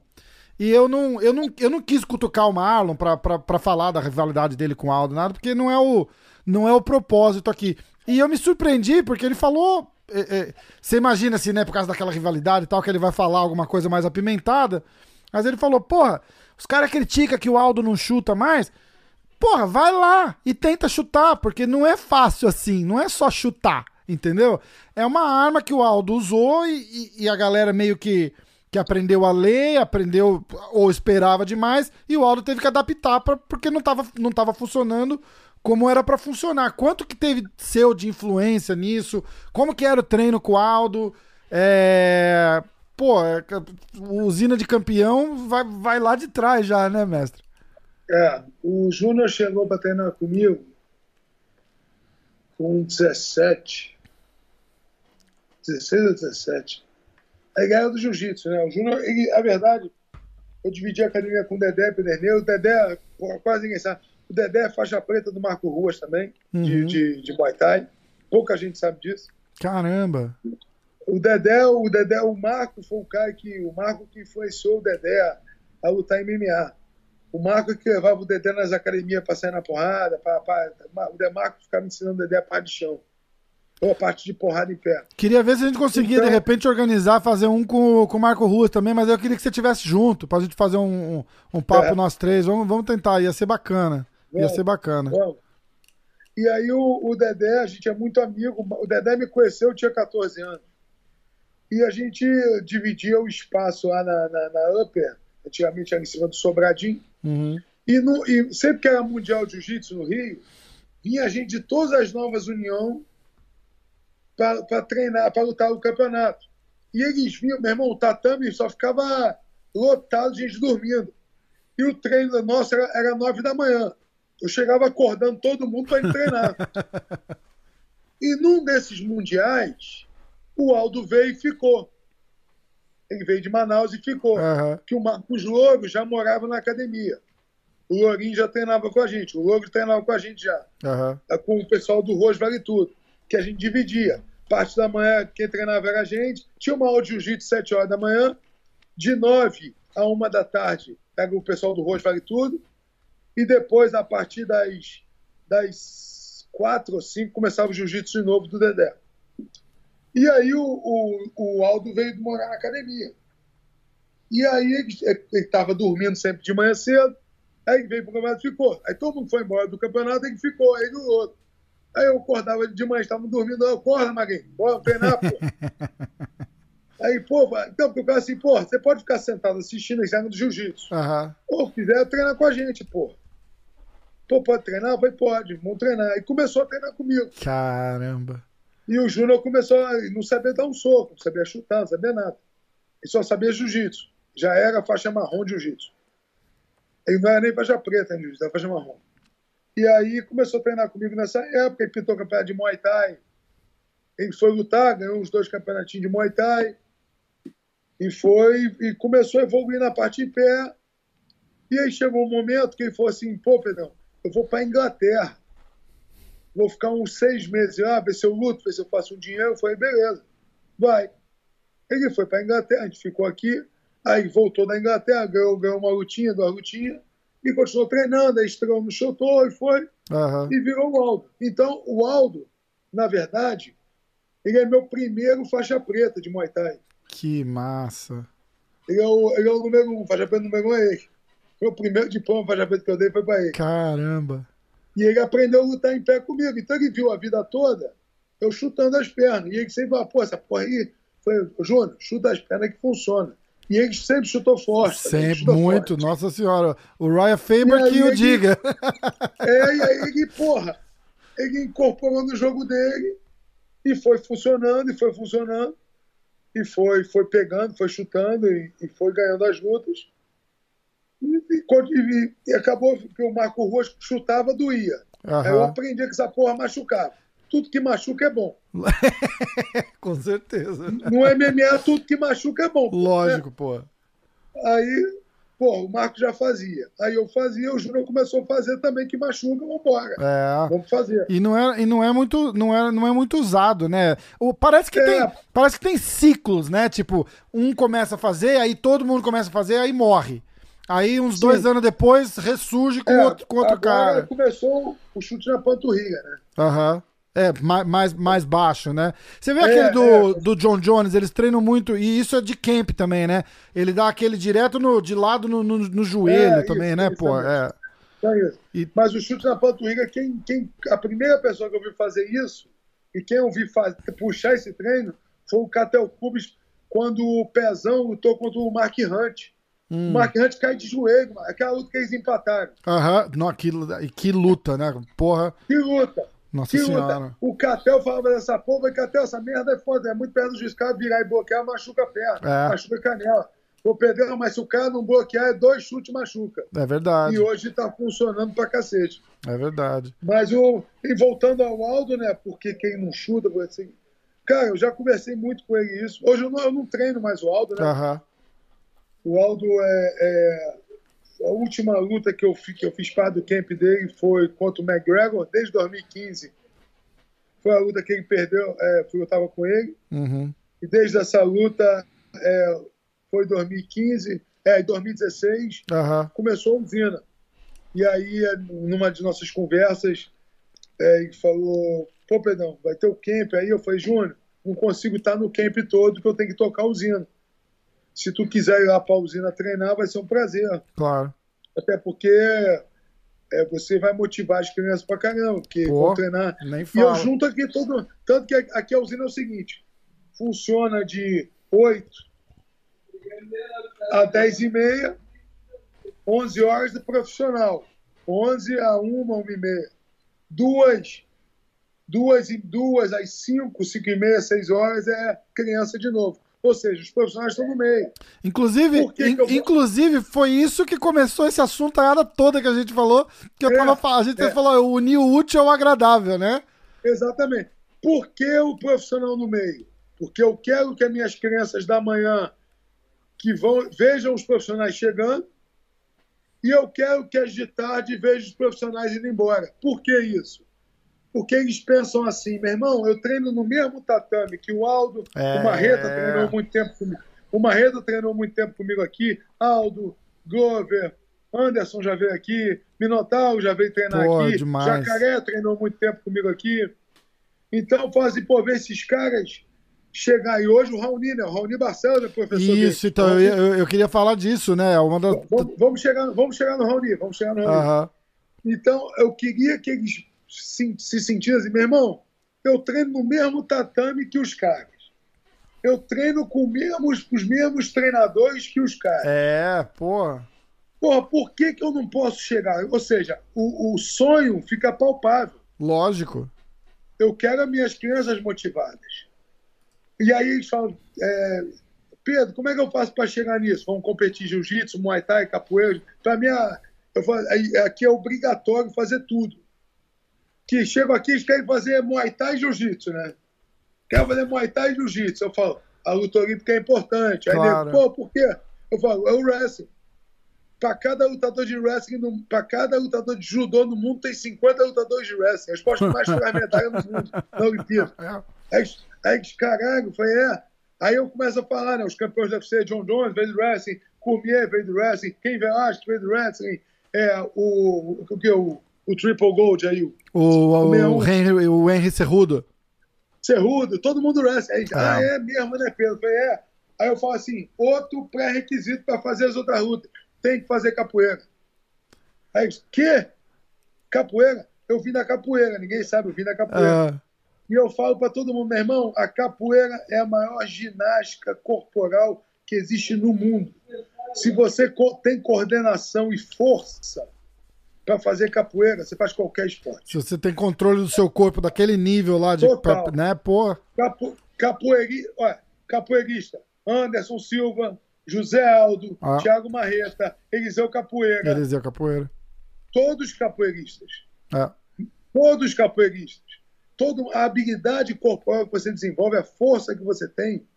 e eu não, eu não, eu não quis cutucar o Marlon para falar da rivalidade dele com o Aldo, nada, porque não é o, não é o propósito aqui. E eu me surpreendi porque ele falou. É, é, você imagina assim, né, por causa daquela rivalidade e tal, que ele vai falar alguma coisa mais apimentada. Mas ele falou, porra, os caras criticam que o Aldo não chuta mais. Porra, vai lá e tenta chutar, porque não é fácil assim, não é só chutar, entendeu? É uma arma que o Aldo usou e, e, e a galera meio que, que aprendeu a ler, aprendeu ou esperava demais, e o Aldo teve que adaptar pra, porque não estava não tava funcionando como era para funcionar. Quanto que teve seu de influência nisso? Como que era o treino com o Aldo? É pô, é, usina de campeão vai, vai lá de trás já, né, mestre? É, o Júnior chegou para treinar comigo com 17, 16 ou 17. Aí ganhou do jiu-jitsu, né? O Júnior, a verdade, eu dividi a academia com o Dedé Pederneu. O Dedé, quase ninguém sabe. O Dedé é faixa preta do Marco Ruas também, uhum. de, de, de Muay Thai. Pouca gente sabe disso. Caramba! O Dedé, o Dedé, o Marco foi o cara que. O Marco que influenciou o Dedé a, a lutar em MMA. O Marco que levava o Dedé nas academias para sair na porrada. Pra, pra, o Dedé Marco ficava ensinando o Dedé a parte de chão. Ou a parte de porrada em pé. Queria ver se a gente conseguia, então, de repente, organizar, fazer um com, com o Marco Ruas também, mas eu queria que você tivesse junto, pra gente fazer um, um, um papo é. nós três. Vamos, vamos tentar, ia ser bacana. Ia ser bacana. Vamos. E aí o, o Dedé, a gente é muito amigo. O Dedé me conheceu, eu tinha 14 anos e a gente dividia o espaço lá na, na, na Upper, antigamente era em cima do Sobradinho, uhum. e, no, e, sempre que era Mundial de Jiu-Jitsu no Rio, vinha gente de todas as novas uniões para treinar, para lutar o campeonato. E eles vinham, meu irmão, o tatame só ficava lotado, gente dormindo. E o treino nosso era, era nove da manhã. Eu chegava acordando todo mundo para treinar. e num desses mundiais, o Aldo veio e ficou. Ele veio de Manaus e ficou. Uhum. Que o Marcos Louro já morava na academia. O Lourinho já treinava com a gente. O Louro treinava com a gente já. Uhum. Com o pessoal do Rojo Vale Tudo. Que a gente dividia. Parte da manhã, quem treinava era a gente. Tinha uma aula de jiu-jitsu 7 horas da manhã. De 9 a 1 da tarde era o pessoal do Rojo Vale Tudo. E depois, a partir das, das 4 ou 5, começava o jiu-jitsu de novo do Dedé. E aí o, o, o Aldo veio morar na academia. E aí ele estava dormindo sempre de manhã cedo, aí ele veio para o campeonato e ficou. Aí todo mundo foi embora do campeonato, ele ficou, aí no outro. Aí eu acordava de manhã, estavam dormindo, eu, acorda, Maguinho, bora treinar, pô. aí, pô, então, porque o cara assim, pô, você pode ficar sentado assistindo a exame do jiu-jitsu. Uhum. Pô, quiser treinar com a gente, pô. Pô, pode treinar? Eu falei, pode, vamos treinar. E começou a treinar comigo. Caramba. E o Júnior começou a não saber dar um soco, não sabia chutar, não sabia nada. Ele só sabia jiu-jitsu. Já era faixa marrom de jiu-jitsu. Ele não era nem faixa preta em jiu-jitsu, era faixa marrom. E aí começou a treinar comigo nessa época, ele pintou campeonato de Muay Thai. Ele foi lutar, ganhou os dois campeonatinhos de Muay Thai. E foi, e começou a evoluir na parte de pé. E aí chegou um momento que ele falou assim, pô, Pedrão, eu vou para Inglaterra vou ficar uns seis meses, ah, ver se eu luto, ver se eu faço um dinheiro. Eu falei, beleza, vai. Ele foi para a Inglaterra, a gente ficou aqui, aí voltou da Inglaterra, ganhou, ganhou uma lutinha, duas lutinhas, e continuou treinando, aí estreou no Chotô e foi, uhum. e virou o Aldo. Então, o Aldo, na verdade, ele é meu primeiro faixa preta de Muay Thai. Que massa. Ele é o, ele é o número um, faixa preta número um é ele. Meu primeiro diploma faixa preta que eu dei foi para ele. Caramba. E ele aprendeu a lutar em pé comigo. Então ele viu a vida toda eu chutando as pernas. E ele sempre falou, pô, essa porra aí. Foi, Júnior, chuta as pernas que funciona. E ele sempre chutou forte. Sempre, muito, forte. nossa senhora. O Ryan Faber que o diga. É, e aí ele, porra, ele incorporou no jogo dele e foi funcionando, e foi funcionando, e foi, foi pegando, foi chutando e, e foi ganhando as lutas. E, e, e, acabou que o Marco Ruas chutava, doía. Uhum. Aí eu aprendi que essa porra machucava. Tudo que machuca é bom. Com certeza. No MMA, tudo que machuca é bom. Lógico, né? pô. Aí, pô, o Marco já fazia. Aí eu fazia, o Júnior começou a fazer também, que machuca, vambora. É. Vamos fazer. E não é, e não é, muito, não é, não é muito usado, né? O, parece, que é. tem, parece que tem ciclos, né? Tipo, um começa a fazer, aí todo mundo começa a fazer, aí morre. Aí, uns Sim. dois anos depois, ressurge com, é, outro, com outro cara. começou o chute na panturrilha, né? Aham. Uhum. É, mais, mais baixo, né? Você vê é, aquele do, é. do John Jones, eles treinam muito, e isso é de camp também, né? Ele dá aquele direto no, de lado no, no, no joelho é, também, isso, né, pô? É. é e... Mas o chute na panturrilha, quem, quem, a primeira pessoa que eu vi fazer isso, e quem eu vi faz, puxar esse treino, foi o Catel Cubis, quando o Pezão lutou contra o Mark Hunt. Hum. O Mark Hunt cai de joelho, mano. aquela luta que eles empataram. Aham, uhum. que, que luta, né? Porra. Que luta. Nossa que senhora. Luta. O Catel falava dessa porra, Catel, essa merda é foda, é muito perto do juiz, cara virar e bloquear, machuca a perna, é. machuca a canela. Ô, Pedrão, mas se o cara não bloquear, é dois chutes machuca. É verdade. E hoje tá funcionando pra cacete. É verdade. Mas o. E voltando ao Aldo, né? Porque quem não chuta, assim. Cara, eu já conversei muito com ele isso. Hoje eu não, eu não treino mais o Aldo, né? Aham. O Aldo é, é, A última luta que eu, fiz, que eu fiz parte do camp dele foi contra o McGregor, desde 2015. Foi a luta que ele perdeu, é, eu estava com ele. Uhum. E desde essa luta, é, foi 2015, é, 2016, uhum. começou a usina. E aí, numa de nossas conversas, é, ele falou: pô, Pedrão, vai ter o camp aí? Eu falei: Júnior, não consigo estar no camp todo, que eu tenho que tocar a usina se tu quiser ir lá para a usina treinar, vai ser um prazer. Claro. Até porque é, você vai motivar as crianças para caramba, porque Pô, vão treinar. Nem fala. E eu junto aqui todo. Tanto que aqui a usina é o seguinte: funciona de 8 a 10 e meia, 11 horas de profissional. 11 a 1, 1 e meia. Duas, duas, duas às 5, 5 e meia, 6 horas é criança de novo. Ou seja, os profissionais estão no meio. Inclusive, in, inclusive foi isso que começou esse assunto a toda que a gente falou, que eu é, tava, a gente é. falou, unir o útil ao agradável, né? Exatamente. Por que o profissional no meio? Porque eu quero que as minhas crianças da manhã que vão vejam os profissionais chegando e eu quero que as de tarde vejam os profissionais indo embora. Por que isso? Porque eles pensam assim, meu irmão, eu treino no mesmo tatame que o Aldo, é... o Marreta treinou muito tempo comigo. O Marreta treinou muito tempo comigo aqui, Aldo, Glover, Anderson já veio aqui, Minotauro já veio treinar pô, aqui, demais. Jacaré treinou muito tempo comigo aqui. Então, faz assim, pô, ver esses caras chegar. E hoje o Raoni, né? O Raoni Barcelos é professor Isso, dele. então, eu, eu, queria falar disso, né? Uma das... vamos, vamos, chegar, vamos chegar no Raoni, vamos chegar no Raoni. Então, eu queria que eles se, se sentir assim, meu irmão, eu treino no mesmo tatame que os caras. Eu treino com mesmos, os mesmos treinadores que os caras. É, pô. Porra, por que, que eu não posso chegar? Ou seja, o, o sonho fica palpável. Lógico. eu quero as minhas crianças motivadas. E aí eles falam, é, Pedro, como é que eu faço para chegar nisso? Vamos competir jiu-jitsu, muay thai, capoeira? Para mim, eu falo, aqui é obrigatório fazer tudo. Que chego aqui, eles querem fazer muay thai e jiu-jitsu, né? Quero fazer muay thai e jiu-jitsu. Eu falo, a luta olímpica é importante. Aí claro. pô, por quê? Eu falo, é o wrestling. Para cada lutador de wrestling, para cada lutador de judô no mundo, tem 50 lutadores de wrestling. A esporte mais fragmentária no mundo, na Olimpíada. É. Aí, aí, caralho, foi é. Aí eu começo a falar, né? Os campeões da UFC, John Jones veio do wrestling, Cormier veio do wrestling, Ken Velasquez veio do wrestling, é, o, o, que, o, o Triple Gold aí. O, o, o, Henry, o Henry Cerrudo. Cerrudo, todo mundo wrestling. Aí, ah, ah é mesmo, né, Pedro? Falei, é. Aí eu falo assim, outro pré-requisito para fazer as outras lutas, tem que fazer capoeira. Aí, que? Capoeira? Eu vim da capoeira, ninguém sabe, eu vim da capoeira. Ah. E eu falo para todo mundo, meu irmão, a capoeira é a maior ginástica corporal que existe no mundo. Se você tem coordenação e força para fazer capoeira, você faz qualquer esporte. Se você tem controle do seu corpo daquele nível lá de, Total. né, pô. Capo, capoeiri, olha, capoeirista, Anderson Silva, José Aldo, ah. Thiago Marreta, Eliseu Capoeira. Eliseu Capoeira. Todos capoeiristas. É. Todos capoeiristas toda a habilidade corporal que você desenvolve, a força que você tem,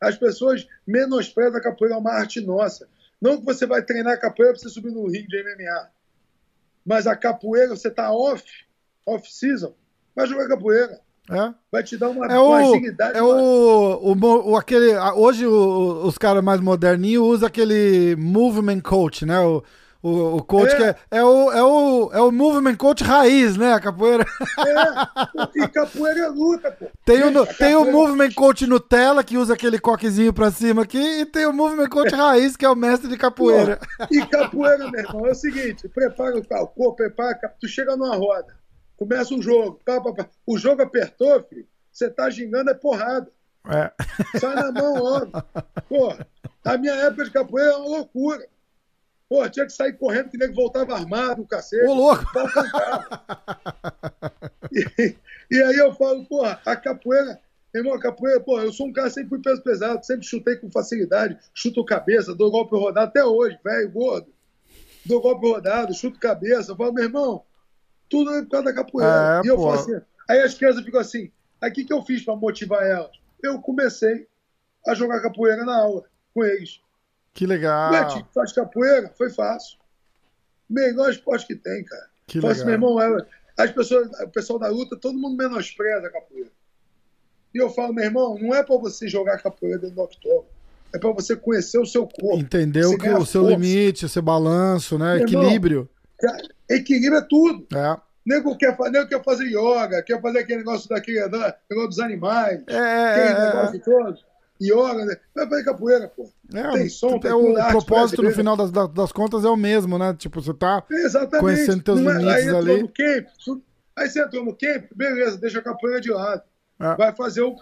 as pessoas menosprezam a capoeira, é uma arte nossa. Não que você vai treinar capoeira para você subir no ringue de MMA. Mas a capoeira, você está off, off-season, vai jogar capoeira. É? Vai te dar uma, é o, agilidade. É o, o, o, aquele, hoje os caras mais moderninhos usam aquele movement coach, né? O, o, o coach é. que é, é, o, é, o, é o movement coach raiz, né? A capoeira. É, e capoeira é luta, pô. Tem o, tem o movement coach Nutella, que usa aquele coquezinho pra cima aqui, e tem o movement coach raiz, que é o mestre de capoeira. E capoeira, meu irmão, é o seguinte: prepara o corpo, prepara, tu chega numa roda, começa um jogo, pá, pá, pá. o jogo apertou, filho, você tá gingando, é porrada. É. Sai na mão logo. Pô, a minha época de capoeira é uma loucura. Pô, tinha que sair correndo que nego voltava armado, o cacete. Ô, louco! E, e, aí eu falo, porra, a capoeira, irmão, a capoeira, pô, eu sou um cara sempre fui peso pesado, sempre chutei com facilidade, chuto cabeça, dou golpe rodado, até hoje, velho, gordo. Dou golpe rodado, chuto cabeça. Eu falo, meu irmão, tudo é por causa da capoeira. É, e eu pô. falo assim, aí as crianças ficam assim, aí o que, que eu fiz para motivar elas? Eu comecei a jogar capoeira na aula com eles. Que legal. Betinho, faz capoeira, foi fácil. Melhor esporte que tem, cara. Que legal. meu irmão, é, as pessoas, o pessoal da luta, todo mundo menospreza a capoeira. E eu falo, meu irmão, não é para você jogar capoeira dentro do octógono. É para você conhecer o seu corpo. Entender o, que, o seu força. limite, o seu balanço, né? Meu Equilíbrio. Irmão, equilíbrio é tudo. É. Nego quer, nego quer fazer yoga, quer fazer aquele negócio daquele negócio dos animais. É, aquele é, negócio é. todo yoga, né? Vai fazer capoeira, pô. É, tem som, tem é o propósito no final das, das, contas é o mesmo, né? Tipo, você tá Exatamente. conhecendo teus é, limites aí ali. No camp, aí você entrou no camp, beleza, deixa a capoeira de lado. É. Vai fazer o.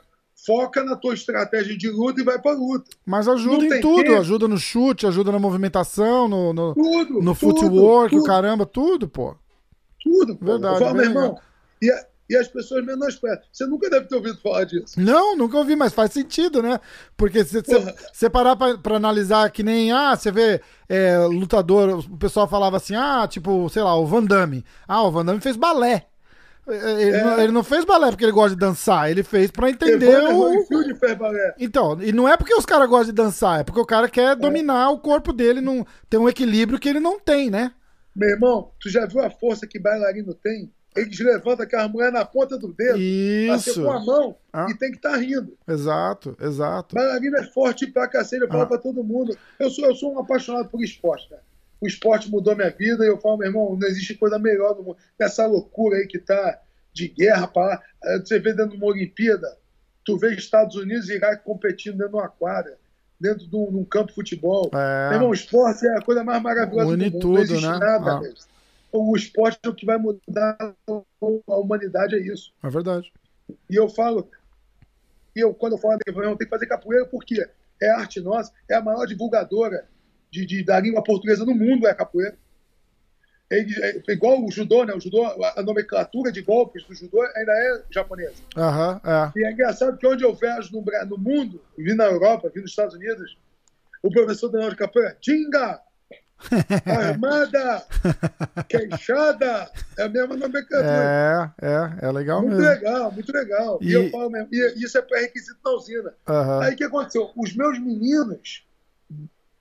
Foca na tua estratégia de luta e vai pra luta. Mas ajuda Não em tudo, tempo. ajuda no chute, ajuda na movimentação, no, no, tudo, no footwork, tudo, o caramba, tudo, pô. Tudo, pô. Verdade. Falo, meu irmão, e, e as pessoas menosprezam. Você nunca deve ter ouvido falar disso. Não, nunca ouvi, mas faz sentido, né? Porque se você parar pra, analisar que nem, ah, você vê é, lutador, o pessoal falava assim, ah, tipo, sei lá, o Van Damme. Ah, o Van Damme fez balé. É, é, ele, é. não, ele, não, fez balé porque ele gosta de dançar, ele fez pra entender o. fez balé. Então, e não é porque os caras gostam de dançar, é porque o cara quer é. dominar o corpo dele, não, tem um equilíbrio que ele não tem, né? Meu irmão, tu já viu a força que bailarino tem? Eles levantam aquela mulher na ponta do dedo, Isso. com a mão ah. e tem que estar tá rindo. Exato, exato. Bailarina é forte pra cacete, eu falo ah. pra todo mundo. Eu sou, eu sou um apaixonado por esporte, cara. O esporte mudou minha vida e eu falo, meu irmão, não existe coisa melhor no mundo. Essa loucura aí que tá de guerra para lá. Eh, você vê dentro de uma Olimpíada, tu vê Estados Unidos e Iraque competindo dentro de uma quadra, dentro de um, de um campo de futebol. É. Meu irmão, o esporte é a coisa mais maravilhosa Une do mundo. Tudo, não existe né? nada, ah o esporte é o que vai mudar a humanidade, é isso. É verdade. E eu falo, e eu, quando eu falo de tem que fazer capoeira porque é arte nossa, é a maior divulgadora de, de, da língua portuguesa no mundo, é a capoeira. ele, é, igual o judô, né? O judô, a nomenclatura de golpes do judô ainda é japonesa. Uhum, é. E é engraçado que onde eu vejo no, no mundo, vi na Europa, vi nos Estados Unidos, o professor Daniel de Capoeira, Tinga! Armada! Queixada! É a mesma nomenclatura. É, é, é legal muito mesmo. Muito legal, muito legal. E, e eu falo mesmo, e isso é pré-requisito na usina. Uhum. Aí o que aconteceu? Os meus meninos,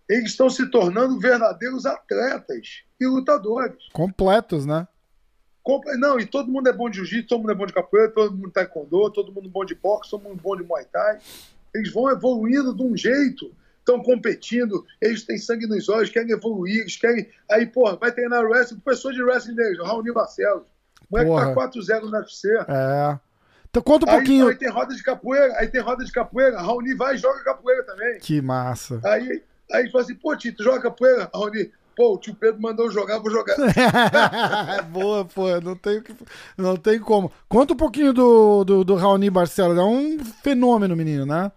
eles estão se tornando verdadeiros atletas e lutadores. Completos, né? Não, e todo mundo é bom de jiu-jitsu, todo mundo é bom de capoeira, todo mundo taekwondo, todo mundo bom de boxe, todo mundo bom de muay thai. Eles vão evoluindo de um jeito, estão competindo, eles têm sangue nos olhos, querem evoluir, eles querem. Aí, porra, vai treinar wrestling, professor de wrestling deles, Raoni Barcelos. O moleque tá 4-0 no UFC. É. Então conta um aí, pouquinho. Aí tem roda de capoeira, aí tem roda de capoeira, Raoni vai e joga capoeira também. Que massa. Aí, aí fala assim, pô, Tito, joga capoeira, Raoni. Pô, o tio Pedro mandou jogar, vou jogar. Boa, pô, não tem, não tem como. Conta um pouquinho do, do, do Raoni Barcelos. É um fenômeno, menino, né?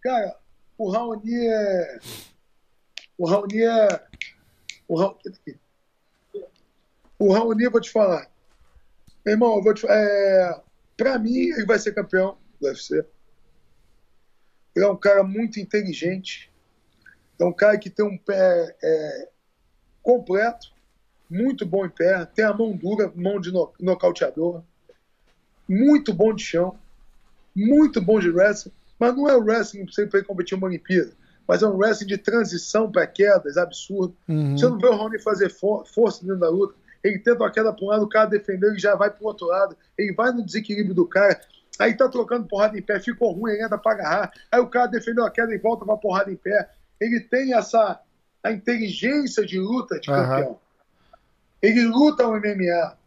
Cara, o Raoni é. O Raoni é. O Raoni, o Raoni, vou te falar. Meu irmão, eu vou te é... Pra mim, ele vai ser campeão do UFC. Ele é um cara muito inteligente. É um cara que tem um pé é, completo, muito bom em pé, tem a mão dura, mão de no, nocauteador, muito bom de chão, muito bom de wrestling, mas não é o wrestling para você competir uma Olimpíada, mas é um wrestling de transição para quedas, absurdo. Uhum. Você não vê o Rony fazer for, força dentro da luta, ele tenta uma queda para um lado, o cara defendeu, ele já vai para o outro lado, ele vai no desequilíbrio do cara, aí tá trocando porrada em pé, ficou ruim, ele entra para agarrar, aí o cara defendeu a queda e volta para porrada em pé. Ele tem essa a inteligência de luta de campeão. Uhum. Ele luta o MMA.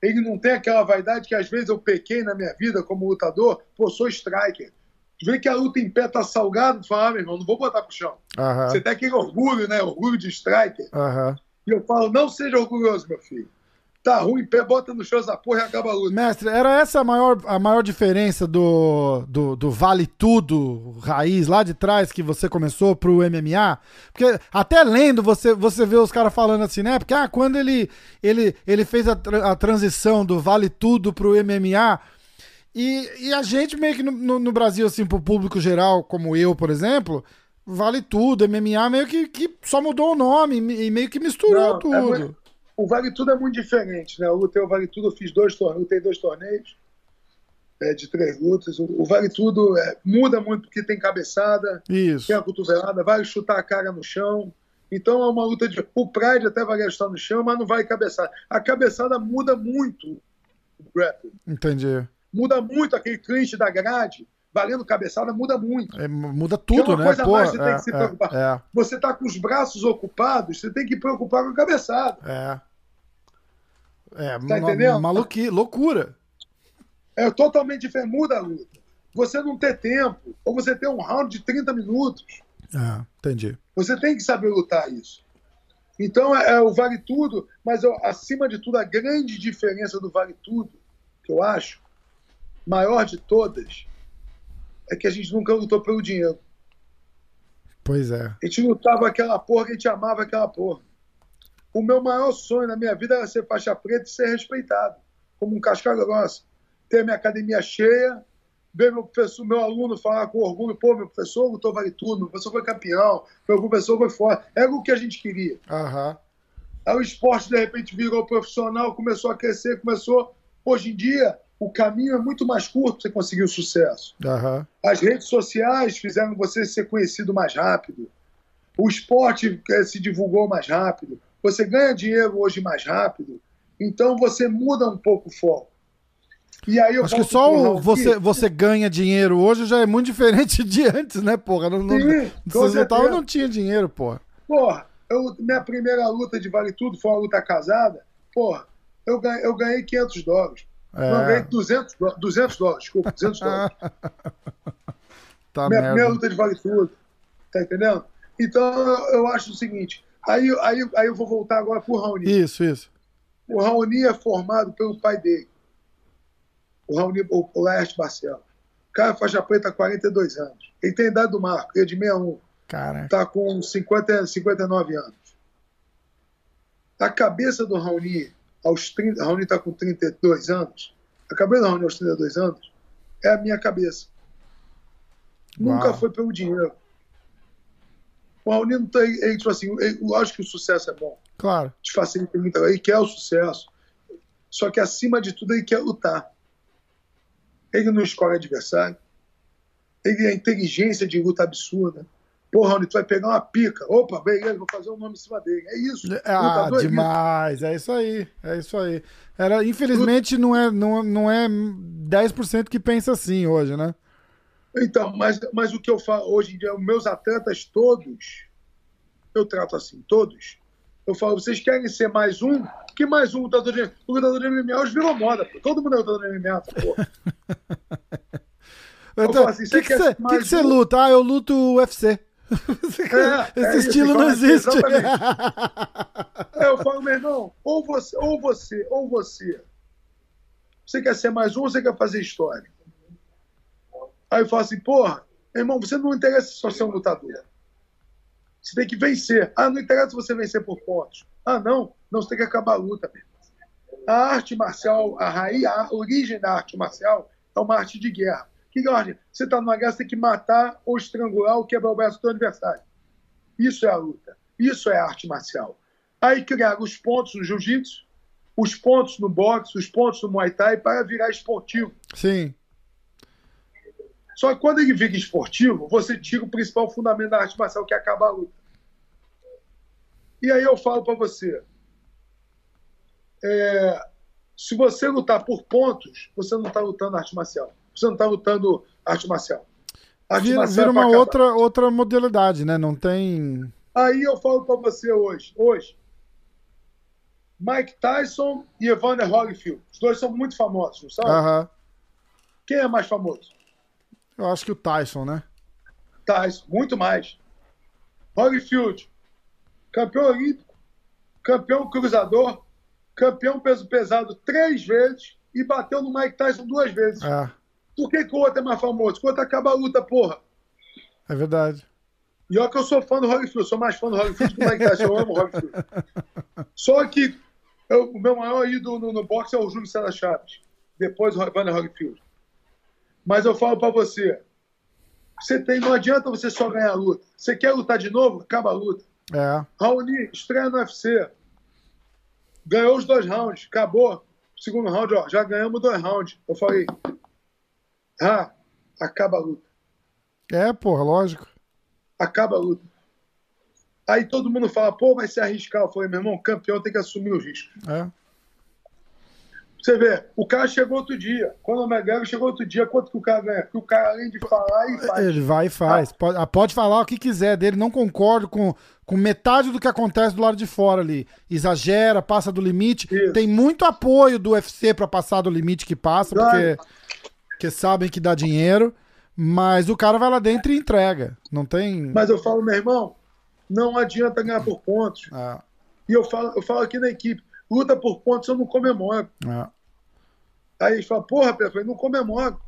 Ele não tem aquela vaidade que às vezes eu pequei na minha vida como lutador, pô, sou striker. Vê que a luta em pé tá salgado, fala, ah, meu irmão, não vou botar pro chão. Uhum. Você tem aquele orgulho, né? Orgulho de striker. Uhum. E eu falo, não seja orgulhoso, meu filho tá ruim, pé, bota no chão essa porra e acaba a luta. Mestre, era essa a maior, a maior diferença do, do, do Vale Tudo raiz lá de trás que você começou pro MMA? Porque até lendo você, você vê os caras falando assim, né? Porque ah, quando ele, ele, ele fez a, a transição do Vale Tudo pro MMA. E, e a gente meio que no, no, no Brasil, assim, pro público geral, como eu, por exemplo, vale tudo. MMA meio que, que só mudou o nome e meio que misturou Não, é tudo. É o Vale Tudo é muito diferente, né? Eu lutei o Vale Tudo, eu fiz dois torneios, lutei dois torneios é, de três lutas. O, o Vale Tudo é, muda muito porque tem cabeçada, Isso. tem a cotovelada, vai chutar a cara no chão. Então é uma luta de. O Pride até vai estar no chão, mas não vai cabeçar. A cabeçada muda muito o grappling. Entendi. Muda muito aquele clinch da grade valendo cabeçada muda muito. É, muda tudo, é né? Pô, você é, tem que se é, preocupar. É, você tá com os braços ocupados, você tem que preocupar com a cabeçada. É. É, tá entendendo? maluqui, loucura. É totalmente diferente, muda a luta. Você não ter tempo, ou você ter um round de 30 minutos. É, entendi. Você tem que saber lutar isso. Então, é, é o vale tudo, mas eu, acima de tudo, a grande diferença do vale tudo, que eu acho, maior de todas, é que a gente nunca lutou pelo dinheiro. Pois é. A gente lutava aquela porra que a gente amava aquela porra. O meu maior sonho na minha vida era ser faixa preta e ser respeitado, como um casca grossa. Ter minha academia cheia, ver meu professor, meu aluno falar com orgulho, pô, meu professor lutou vale tudo, meu professor foi campeão, meu professor foi forte. Era o que a gente queria. Uhum. Aí o esporte, de repente, virou profissional, começou a crescer, começou. Hoje em dia, o caminho é muito mais curto para você conseguir o sucesso. Uhum. As redes sociais fizeram você ser conhecido mais rápido. O esporte eh, se divulgou mais rápido. Você ganha dinheiro hoje mais rápido. Então você muda um pouco o foco. E aí eu Acho que só o você, você ganha dinheiro hoje já é muito diferente de antes, né, porra? Não, Sim, não, eu não tinha dinheiro, porra. Porra, eu, minha primeira luta de Vale Tudo foi uma luta casada. Porra, eu ganhei, eu ganhei 500 dólares. É. Não, ganhei 200, 200 dólares, desculpa, 200 dólares. tá minha, minha luta de Vale Tudo. Tá entendendo? Então eu acho o seguinte: Aí, aí, aí eu vou voltar agora pro Raoni. Isso, isso. O Raoni é formado pelo pai dele. O Raoni, o Laerte Barcelos. O cara faixa preta há 42 anos. Ele tem a idade do Marco, ele é de 61. Cara. Tá com 50, 59 anos. A cabeça do Raoni, aos 30, Raoni está com 32 anos, a cabeça do Raoni aos 32 anos é a minha cabeça. Uau. Nunca foi pelo dinheiro. O Raoni não tem. Ele, tipo assim, ele, lógico que o sucesso é bom. Claro. Te facilita muito. Ele quer o sucesso. Só que, acima de tudo, ele quer lutar. Ele não escolhe adversário. Ele tem a inteligência de luta absurda. Porra, Raoni, tu vai pegar uma pica. Opa, beleza, vou fazer um nome em cima dele. É isso. Ah, demais. É isso aí. É isso aí. Era, infelizmente, não é, não, não é 10% que pensa assim hoje, né? Então, mas, mas o que eu falo hoje em dia, os meus atletas todos, eu trato assim, todos. Eu falo, vocês querem ser mais um? Que mais um lutador de, o lutador de MMA hoje virou moda, pô. Todo mundo é lutador de MMA, pô. Então, o assim, que, você, que, que um? luta? Ah, eu luto UFC. É, Esse é estilo isso, não existe. é, eu falo, meu irmão, ou você, ou você, ou você. Você quer ser mais um ou você quer fazer história? Aí eu falo assim, porra, irmão, você não interessa só ser um lutador. Você tem que vencer. Ah, não interessa você vencer por pontos. Ah, não. Não, você tem que acabar a luta. Mesmo. A arte marcial, a raiz, a origem da arte marcial é uma arte de guerra. Que ordem? Você está numa guerra, você tem que matar ou estrangular ou quebrar o braço do adversário. Isso é a luta. Isso é a arte marcial. Aí criaram os pontos no jiu-jitsu, os pontos no boxe, os pontos no muay thai para virar esportivo. Sim. Só que quando ele fica esportivo, você tira o principal fundamento da arte marcial, que é acabar a luta. E aí eu falo para você, é, se você lutar por pontos, você não está lutando arte marcial. Você não está lutando arte marcial. Arte vira, marcial vira é uma outra, outra modalidade, né? Não tem. Aí eu falo para você hoje, hoje, Mike Tyson e Evander Holyfield. Os dois são muito famosos, não sabe? Uhum. Quem é mais famoso? Eu acho que o Tyson, né? Tyson, muito mais. Holyfield, campeão olímpico, campeão cruzador, campeão peso pesado três vezes e bateu no Mike Tyson duas vezes. É. Por que, que o outro é mais famoso? Porque o outro acaba a luta, porra. É verdade. E olha que eu sou fã do Holyfield, sou mais fã do Holyfield que do Mike Tyson, eu amo o Holyfield. Só que eu, o meu maior ídolo no, no boxe é o Júlio César Chaves. Depois o Vander Holyfield. Mas eu falo para você, você tem, não adianta você só ganhar a luta. Você quer lutar de novo? Acaba a luta. É. Raoni, estreia no UFC. Ganhou os dois rounds, acabou. Segundo round, ó, já ganhamos dois rounds. Eu falei, ah, acaba a luta. É, porra, lógico. Acaba a luta. Aí todo mundo fala, pô, vai se arriscar. Eu falei, meu irmão, campeão tem que assumir os riscos. É. Você vê, o cara chegou outro dia. Quando o McGregor chegou outro dia, quanto que o cara ganha? Porque o cara, além de falar e faz. Ele vai e faz. Ah. Pode, pode falar o que quiser dele. Não concordo com, com metade do que acontece do lado de fora ali. Exagera, passa do limite. Isso. Tem muito apoio do UFC para passar do limite que passa, porque, porque sabem que dá dinheiro. Mas o cara vai lá dentro e entrega. Não tem. Mas eu falo, meu irmão, não adianta ganhar por pontos. Ah. E eu falo, eu falo aqui na equipe luta por pontos, eu não comemoro. É. Aí eles falam, porra, Pedro, eu não comemoro.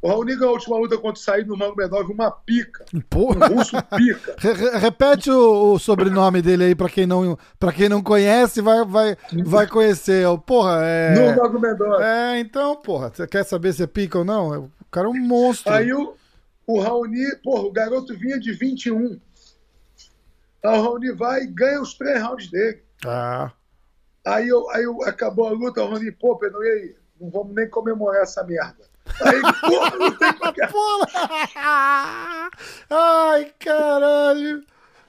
O Raoni ganhou a última luta contra o Said no Mango Medov, uma pica. Porra. Um russo pica. Repete o, o, sobrenome dele aí pra quem não, pra quem não conhece, vai, vai, vai conhecer. Porra, é. No Mango Medov. É, então, porra, você quer saber se é pica ou não? O cara é um monstro. Aí o, o Raoni, porra, o garoto vinha de 21. Aí o Raoni vai e ganha os três rounds dele. Ah. Aí, eu, aí eu, acabou a luta, o Rony, pô, Pedro, e aí? Não vamos nem comemorar essa merda. Aí, tem qualquer... Ai, caralho.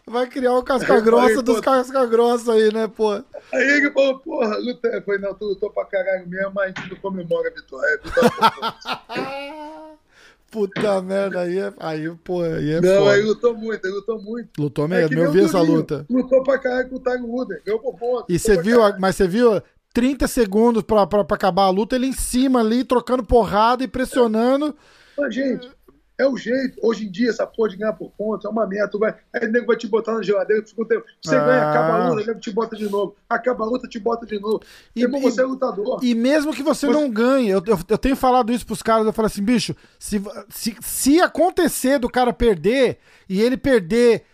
Vai criar o casca-grossa dos casca-grossa aí, né, pô? Aí ele falou, porra, luta... Foi, não, tu lutou pra caralho mesmo, mas a gente não comemora a vitória. É Puta merda, aí é, aí, pô, aí é Não, foda. aí lutou muito, ele lutou muito. Lutou mesmo, é eu vi essa luta. Lutou pra caralho com o Tiger Wooden, ganhou por ponto. E você viu, mas você viu 30 segundos pra, pra, pra acabar a luta, ele em cima ali, trocando porrada e pressionando. Mas, gente, é o jeito. Hoje em dia, essa porra de ganhar por ponto é uma meta. Vai, aí o nego vai te botar na geladeira, fica um tempo. Você ah. ganha, acaba a luta, o nego te bota de novo. Acaba a luta, te bota de novo. E, Depois você é lutador. E mesmo que você, você... não ganhe, eu, eu, eu, tenho falado isso pros caras, eu falo assim, bicho, se, se, se acontecer do cara perder, e ele perder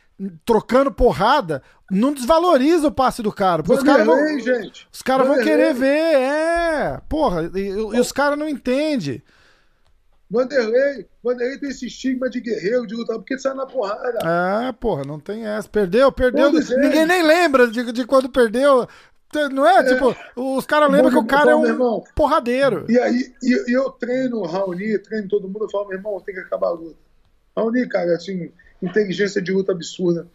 trocando porrada, não desvaloriza o passe do cara. Porque os caras vão, gente. Os caras vão querer ver, é. Porra, e, e os caras não entendem. Vanderlei, Vanderlei tem esse estigma de guerreiro, de lutar, porque sai na porrada. É, porra, não tem essa. Perdeu, perdeu. Ninguém nem lembra de, de quando perdeu. Não é? é. Tipo, os caras lembram que o cara é um irmão, porradeiro. E aí, e, e eu treino o Raoni, treino todo mundo, eu falo, meu irmão, tem que acabar a luta. Raoni, cara, assim, inteligência de luta absurda.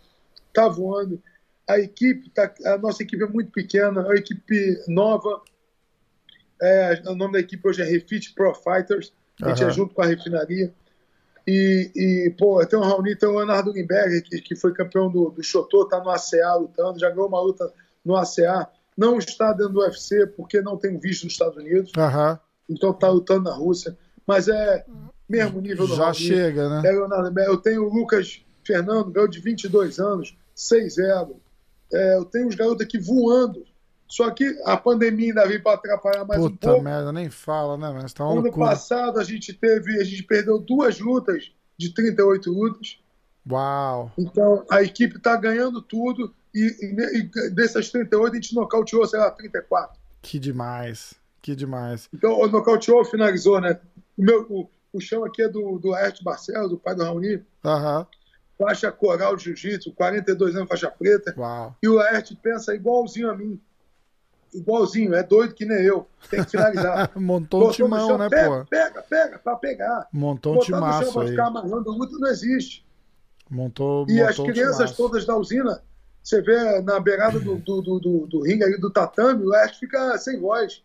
Tá voando. A equipe, tá, a nossa equipe é muito pequena, é uma equipe nova. É, o nome da equipe hoje é Refit Pro Fighters. A gente uhum. é junto com a refinaria. E, e, pô, tem o Raoni, tem o Leonardo Limberg, que, que foi campeão do, do Chotô, tá no ACA lutando, já ganhou uma luta no ACA. Não está dentro do UFC porque não tem visto nos Estados Unidos. Uhum. Então tá lutando na Rússia. Mas é mesmo nível do Já Raoni. chega, né? É Leonardo. Eu tenho o Lucas Fernando, ganhou de 22 anos, 6-0. É, eu tenho os garotos aqui voando. Só que a pandemia ainda veio para atrapalhar mais Puta um pouco. merda, nem fala, né? Mas tá ano loucura. passado a gente teve, a gente perdeu duas lutas de 38 lutas. Uau! Então a equipe está ganhando tudo e, e, e, dessas 38 a gente nocauteou, sei lá, 34. Que demais, que demais. Então o nocauteou, finalizou, né? O, meu, o, o chão aqui é do, do Aerte Barcelos, do pai do Raoni. Uhum faixa coral de jiu-jitsu, 42 anos faixa preta. Uau. E o Laerte pensa igualzinho a mim igualzinho, é doido que nem eu. Tem que finalizar. Montou um timão, chão, né, pega, pô? Pega, pega, pra pegar. Montou um timaço chão, aí. ficar amarrando luta não existe. Montou, e montou as crianças todas da usina, você vê na beirada do, do, do, do, do ringue ali do tatame, o Leste fica sem voz.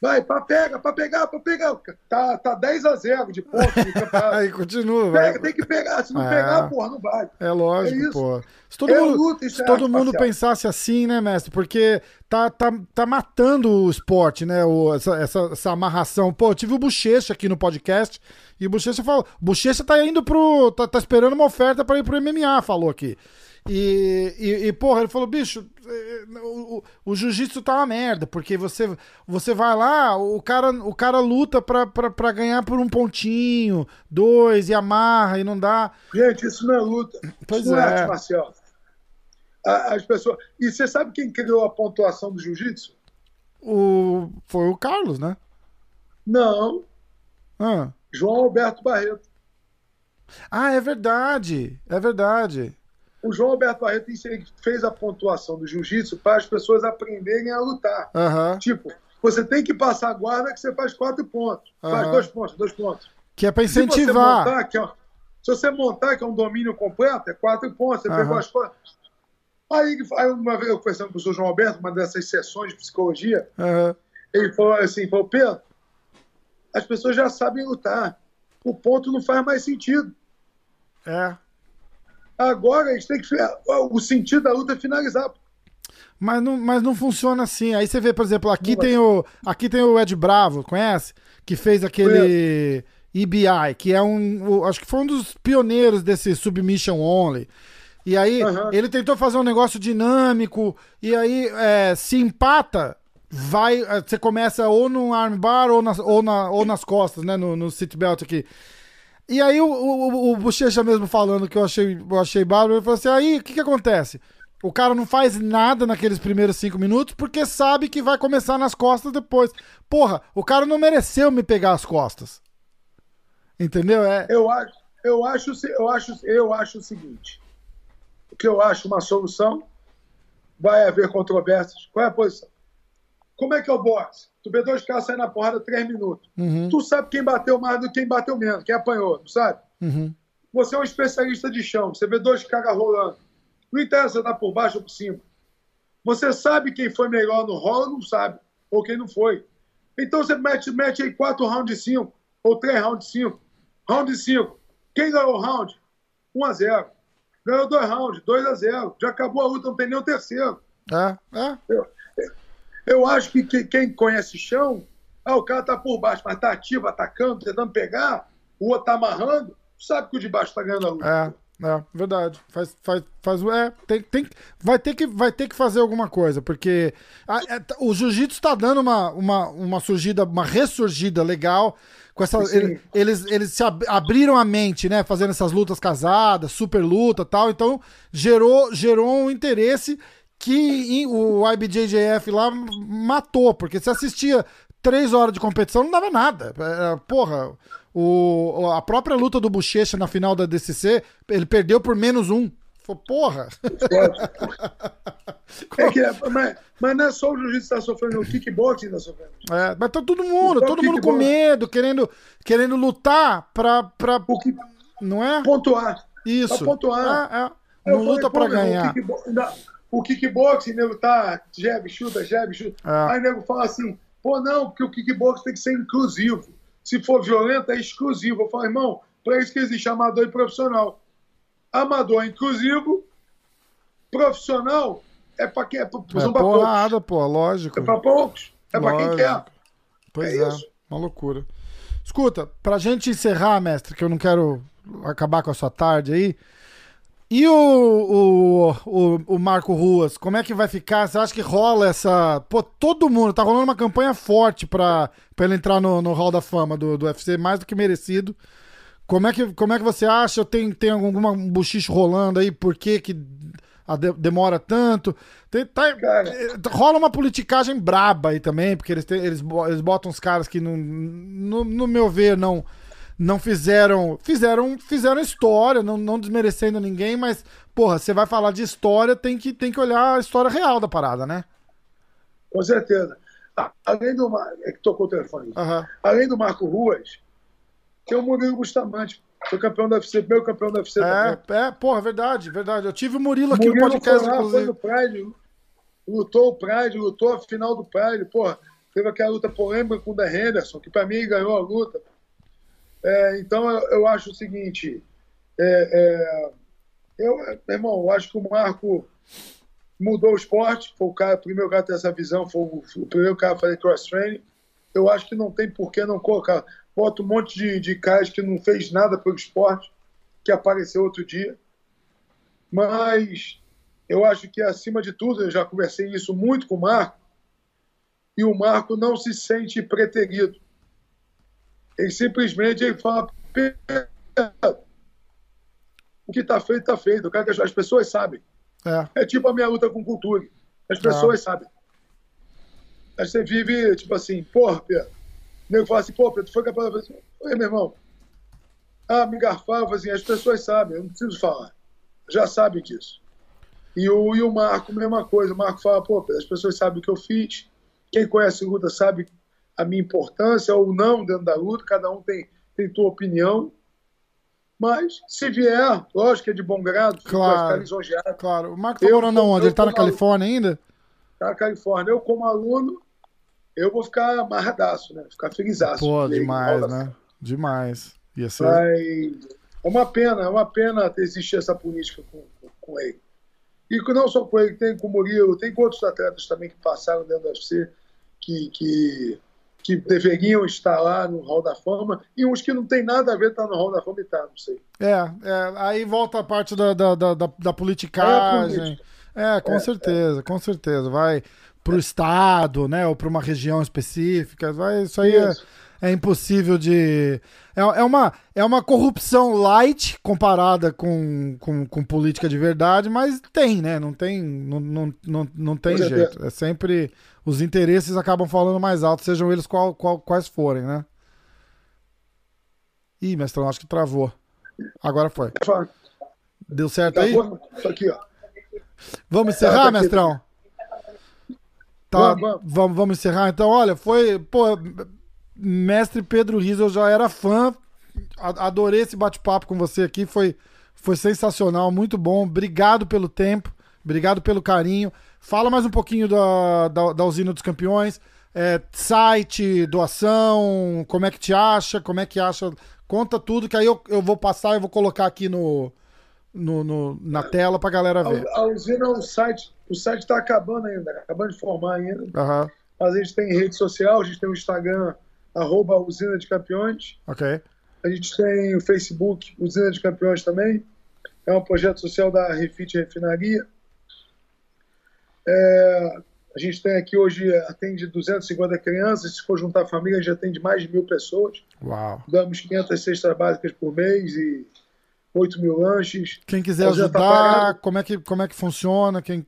Vai, pra pega, pra pegar, pra pegar. Tá, tá 10 a 0 de ponto Aí continua, Pega, vai. tem que pegar. Se não é. pegar, porra, não vai. É lógico, é pô. Se todo é mundo, se é todo mundo pensasse assim, né, mestre? Porque tá, tá, tá matando o esporte, né? O, essa, essa, essa amarração. Pô, eu tive o Bochecha aqui no podcast e o Bochecha falou: Bochecha tá indo pro. Tá, tá esperando uma oferta para ir pro MMA, falou aqui. E, e, e, porra, ele falou, bicho, é, o, o, o jiu-jitsu tá uma merda, porque você, você vai lá, o cara, o cara luta pra, pra, pra ganhar por um pontinho, dois, e amarra, e não dá. Gente, isso não é luta. Pois isso é. não é arte marcial. As pessoas. E você sabe quem criou a pontuação do jiu-jitsu? O... Foi o Carlos, né? Não. Ah. João Alberto Barreto. Ah, é verdade. É verdade. O João Alberto Barreto fez a pontuação do jiu-jitsu para as pessoas aprenderem a lutar. Uhum. Tipo, você tem que passar a guarda que você faz quatro pontos. Uhum. Faz dois pontos, dois pontos. Que é para incentivar. Se você, montar, que é, se você montar, que é um domínio completo, é quatro pontos. Você uhum. pegou as costas. Aí, aí, uma vez eu conversando com o João Alberto, uma dessas sessões de psicologia, ele falou assim: falou, Pedro, as pessoas já sabem lutar. O ponto não faz mais sentido. É. Agora a gente tem que. O sentido da luta é finalizar. Mas não, mas não funciona assim. Aí você vê, por exemplo, aqui tem, o, aqui tem o Ed Bravo, conhece? Que fez aquele EBI, que é um. Acho que foi um dos pioneiros desse Submission Only. E aí uhum. ele tentou fazer um negócio dinâmico, e aí é, se empata, vai. É, você começa ou no armbar ou, nas, ou, na, ou nas costas, né? No, no seatbelt aqui. E aí o, o, o Bochecha mesmo falando que eu achei, eu achei bárbaro, ele falou assim: aí o que, que acontece? O cara não faz nada naqueles primeiros cinco minutos porque sabe que vai começar nas costas depois. Porra, o cara não mereceu me pegar as costas. Entendeu? É... Eu, acho, eu, acho, eu, acho, eu acho o seguinte: o que eu acho uma solução, vai haver controvérsias. Qual é a posição? Como é que é o boxe? Tu vê dois caras saindo na porrada três minutos. Uhum. Tu sabe quem bateu mais do que quem bateu menos, quem apanhou, não sabe? Uhum. Você é um especialista de chão, você vê dois caras rolando. Não interessa dar por baixo ou por cima. Você sabe quem foi melhor no rolo, não sabe. Ou quem não foi. Então você mete, mete aí quatro rounds de cinco, ou três rounds de cinco. Round de cinco. Quem ganhou o round? 1 a 0 Ganhou dois rounds, 2 a 0 Já acabou a luta, não tem nem o terceiro. É, é. Eu, eu acho que, que quem conhece chão, ah, o cara tá por baixo, mas tá ativo, atacando, tentando pegar, o outro tá amarrando, sabe que o de baixo tá ganhando a luta. É, verdade. Faz, faz, faz, é, tem, tem, vai, ter que, vai ter que fazer alguma coisa, porque a, é, o jiu-jitsu está dando uma, uma, uma surgida, uma ressurgida legal. Com essa, ele, eles, eles se ab, abriram a mente, né? Fazendo essas lutas casadas, super luta tal. Então, gerou, gerou um interesse que o IBJJF lá matou, porque se assistia três horas de competição não dava nada. É, porra, o, a própria luta do Bochecha na final da DCC, ele perdeu por menos um. Porra! É que, é, mas, mas, não é só o jiu-jitsu que está sofrendo, o kickboxing está sofrendo. É, mas tá todo mundo, todo mundo com medo, querendo, querendo lutar pra. pra o que, não é? Pontuar. Isso. Pra pontuar. É, é. Não luta pra ganhar. O, kickboxing, nego tá jab, chuta, jab, chuta. É. Aí nego fala assim, pô, não, porque o kickboxing tem que ser inclusivo. Se for violento, é exclusivo. Eu falo, irmão, para isso que existe amador e profissional. Amador é inclusivo, profissional é para quem? É, pra, é porrada, pô, lógico. É para poucos. É para quem quer. Pois é, é uma loucura. Escuta, pra gente encerrar, mestre, que eu não quero acabar com a sua tarde aí. E o, o, o, Marco Ruas, como é que vai ficar? Você acha que rola essa. Pô, todo mundo, tá rolando uma campanha forte pra, pra ele entrar no, no Hall da Fama do, do UFC, mais do que merecido. Como é que, como é que você acha? Tem, tem alguma um buchicho rolando aí? Por que, que de, demora tanto? Tem, tá, rola uma politicagem braba aí também, porque eles, tem, eles, eles botam os caras que, não, no, no meu ver, não não fizeram. Fizeram fizeram história, não, não desmerecendo ninguém, mas, porra, você vai falar de história, tem que, tem que olhar a história real da parada, né? Com certeza. Além do. É que tocou o telefone. Uhum. Além do Marco Ruas, tem o Murilo Bustamante. Foi campeão da UFC, meu campeão da UFC é, também. É, porra, verdade, verdade. Eu tive o Murilo aqui Murilo no podcast, foi lá, inclusive. Foi no Pride, lutou o Pride, lutou a final do Pride, porra. Teve aquela luta polêmica com o The Henderson, que para mim ganhou a luta. É, então, eu, eu, acho o seguinte: é, é, eu, irmão, eu acho que o Marco mudou o esporte. Foi o, cara, o primeiro cara a ter essa visão, foi o, o primeiro cara a fazer cross-training. Eu acho que não tem por que não colocar. Bota um monte de, de caras que não fez nada pelo esporte, que apareceu outro dia. Mas eu acho que, acima de tudo, eu já conversei isso muito com o Marco, e o Marco não se sente preterido. Ele simplesmente ele fala: o que está feito, está feito. Que as pessoas sabem. É. é tipo a minha luta com cultura. As pessoas é. sabem. Aí você vive, tipo assim, porra, Pedro. O nego fala assim, pô, Pedro, tu foi capaz de fazer. Oi, meu irmão. Ah, me garfava, assim, as pessoas sabem, eu não preciso falar. Já sabem disso. E o, e o Marco, mesma coisa. O Marco fala, pô, Pedro, as pessoas sabem o que eu fiz. Quem conhece luta sabe a minha importância ou não dentro da luta, cada um tem, tem tua opinião. Mas, se vier, lógico que é de bom grado, claro, ficar Claro. O Marco tá morando onde? Ele tá na Califórnia ainda? Tá na Califórnia. Eu, como aluno, eu vou ficar amarradaço, né? Ficar felizaço. Pô, demais, né? Demais. Ia ser... Mas, é uma pena, é uma pena existir essa política com, com, com ele. E não só com ele, tem com o Murilo, tem com outros atletas também que passaram dentro do UFC, que, que que deveriam estar lá no Hall da Fama e uns que não tem nada a ver estar tá no Hall da Fama e tá, não sei. É, é aí volta a parte da, da, da, da, politicagem. É, é com é, certeza, é. com certeza. Vai para o estado, né, ou para uma região específica, vai, isso aí é, isso. É, é, impossível de... É, é, uma, é uma corrupção light comparada com, com, com política de verdade, mas tem, né, não tem, não, não, não, não tem jeito. É sempre os interesses acabam falando mais alto, sejam eles qual, qual, quais forem, né? Ih, mestrão, acho que travou. Agora foi. Deu certo aí? Isso aqui, ó. Vamos encerrar, mestrão? Tá, vamos, vamos. encerrar. Então, olha, foi. Pô, mestre Pedro Riz, eu já era fã. Adorei esse bate-papo com você aqui. Foi, foi sensacional, muito bom. Obrigado pelo tempo, obrigado pelo carinho. Fala mais um pouquinho da, da, da usina dos campeões. É, site, doação, como é que te acha, como é que acha. Conta tudo, que aí eu, eu vou passar e vou colocar aqui no, no, no na tela pra galera ver. A, a usina, o site, o site está acabando ainda, acabando de formar ainda. Uhum. Mas a gente tem rede social, a gente tem o Instagram, arroba Usina de Campeões. Ok. A gente tem o Facebook, Usina de Campeões também. é um projeto social da Refit Refinaria. É, a gente tem aqui hoje, atende 250 crianças, se for juntar a família, já atende mais de mil pessoas. Uau. Damos 500 cestas básicas por mês e 8 mil lanches. Quem quiser tá ajudar, tá como, é que, como é que funciona? Quem...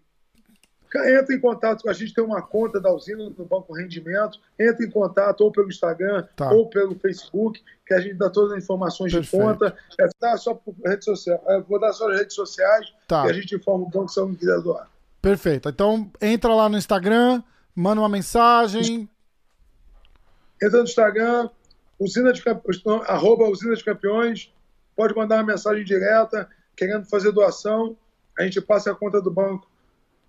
Entra em contato com a gente, tem uma conta da usina no Banco Rendimento. Entra em contato ou pelo Instagram tá. ou pelo Facebook, que a gente dá todas as informações Perfeito. de conta. É, dá só por rede social. É, vou dar só as redes sociais tá. e a gente informa o banco se alguém quiser doar. Perfeito. Então entra lá no Instagram, manda uma mensagem. Entra no Instagram, usina de, arroba usina de campeões, pode mandar uma mensagem direta, querendo fazer doação, a gente passa a conta do banco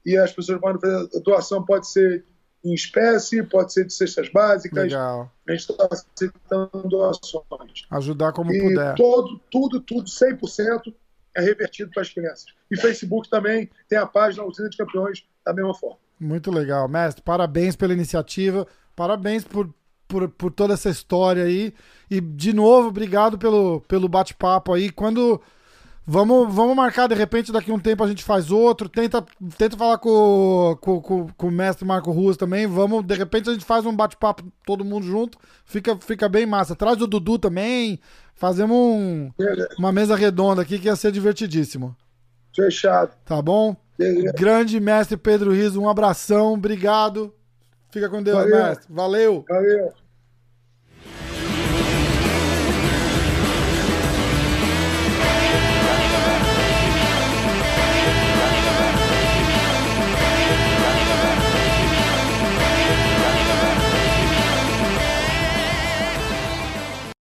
e as pessoas podem fazer a doação, pode ser em espécie, pode ser de cestas básicas. Legal. A gente está aceitando doações. Ajudar como e puder. Todo, tudo, tudo, 100% é revertido para as crianças. E Facebook também tem a página Usina de Campeões da mesma forma. Muito legal. Mestre, parabéns pela iniciativa, parabéns por, por, por toda essa história aí. E, de novo, obrigado pelo, pelo bate-papo aí. Quando. Vamos, vamos marcar, de repente, daqui a um tempo a gente faz outro. Tenta, tenta falar com, com, com, com o mestre Marco Ruas também. Vamos, de repente, a gente faz um bate-papo todo mundo junto. Fica, fica bem massa. Traz o Dudu também. Fazemos um, uma mesa redonda aqui que ia ser divertidíssimo. Fechado. Tá bom? Beleza. Grande mestre Pedro Riso, um abração, obrigado. Fica com Deus, Valeu. mestre. Valeu. Valeu.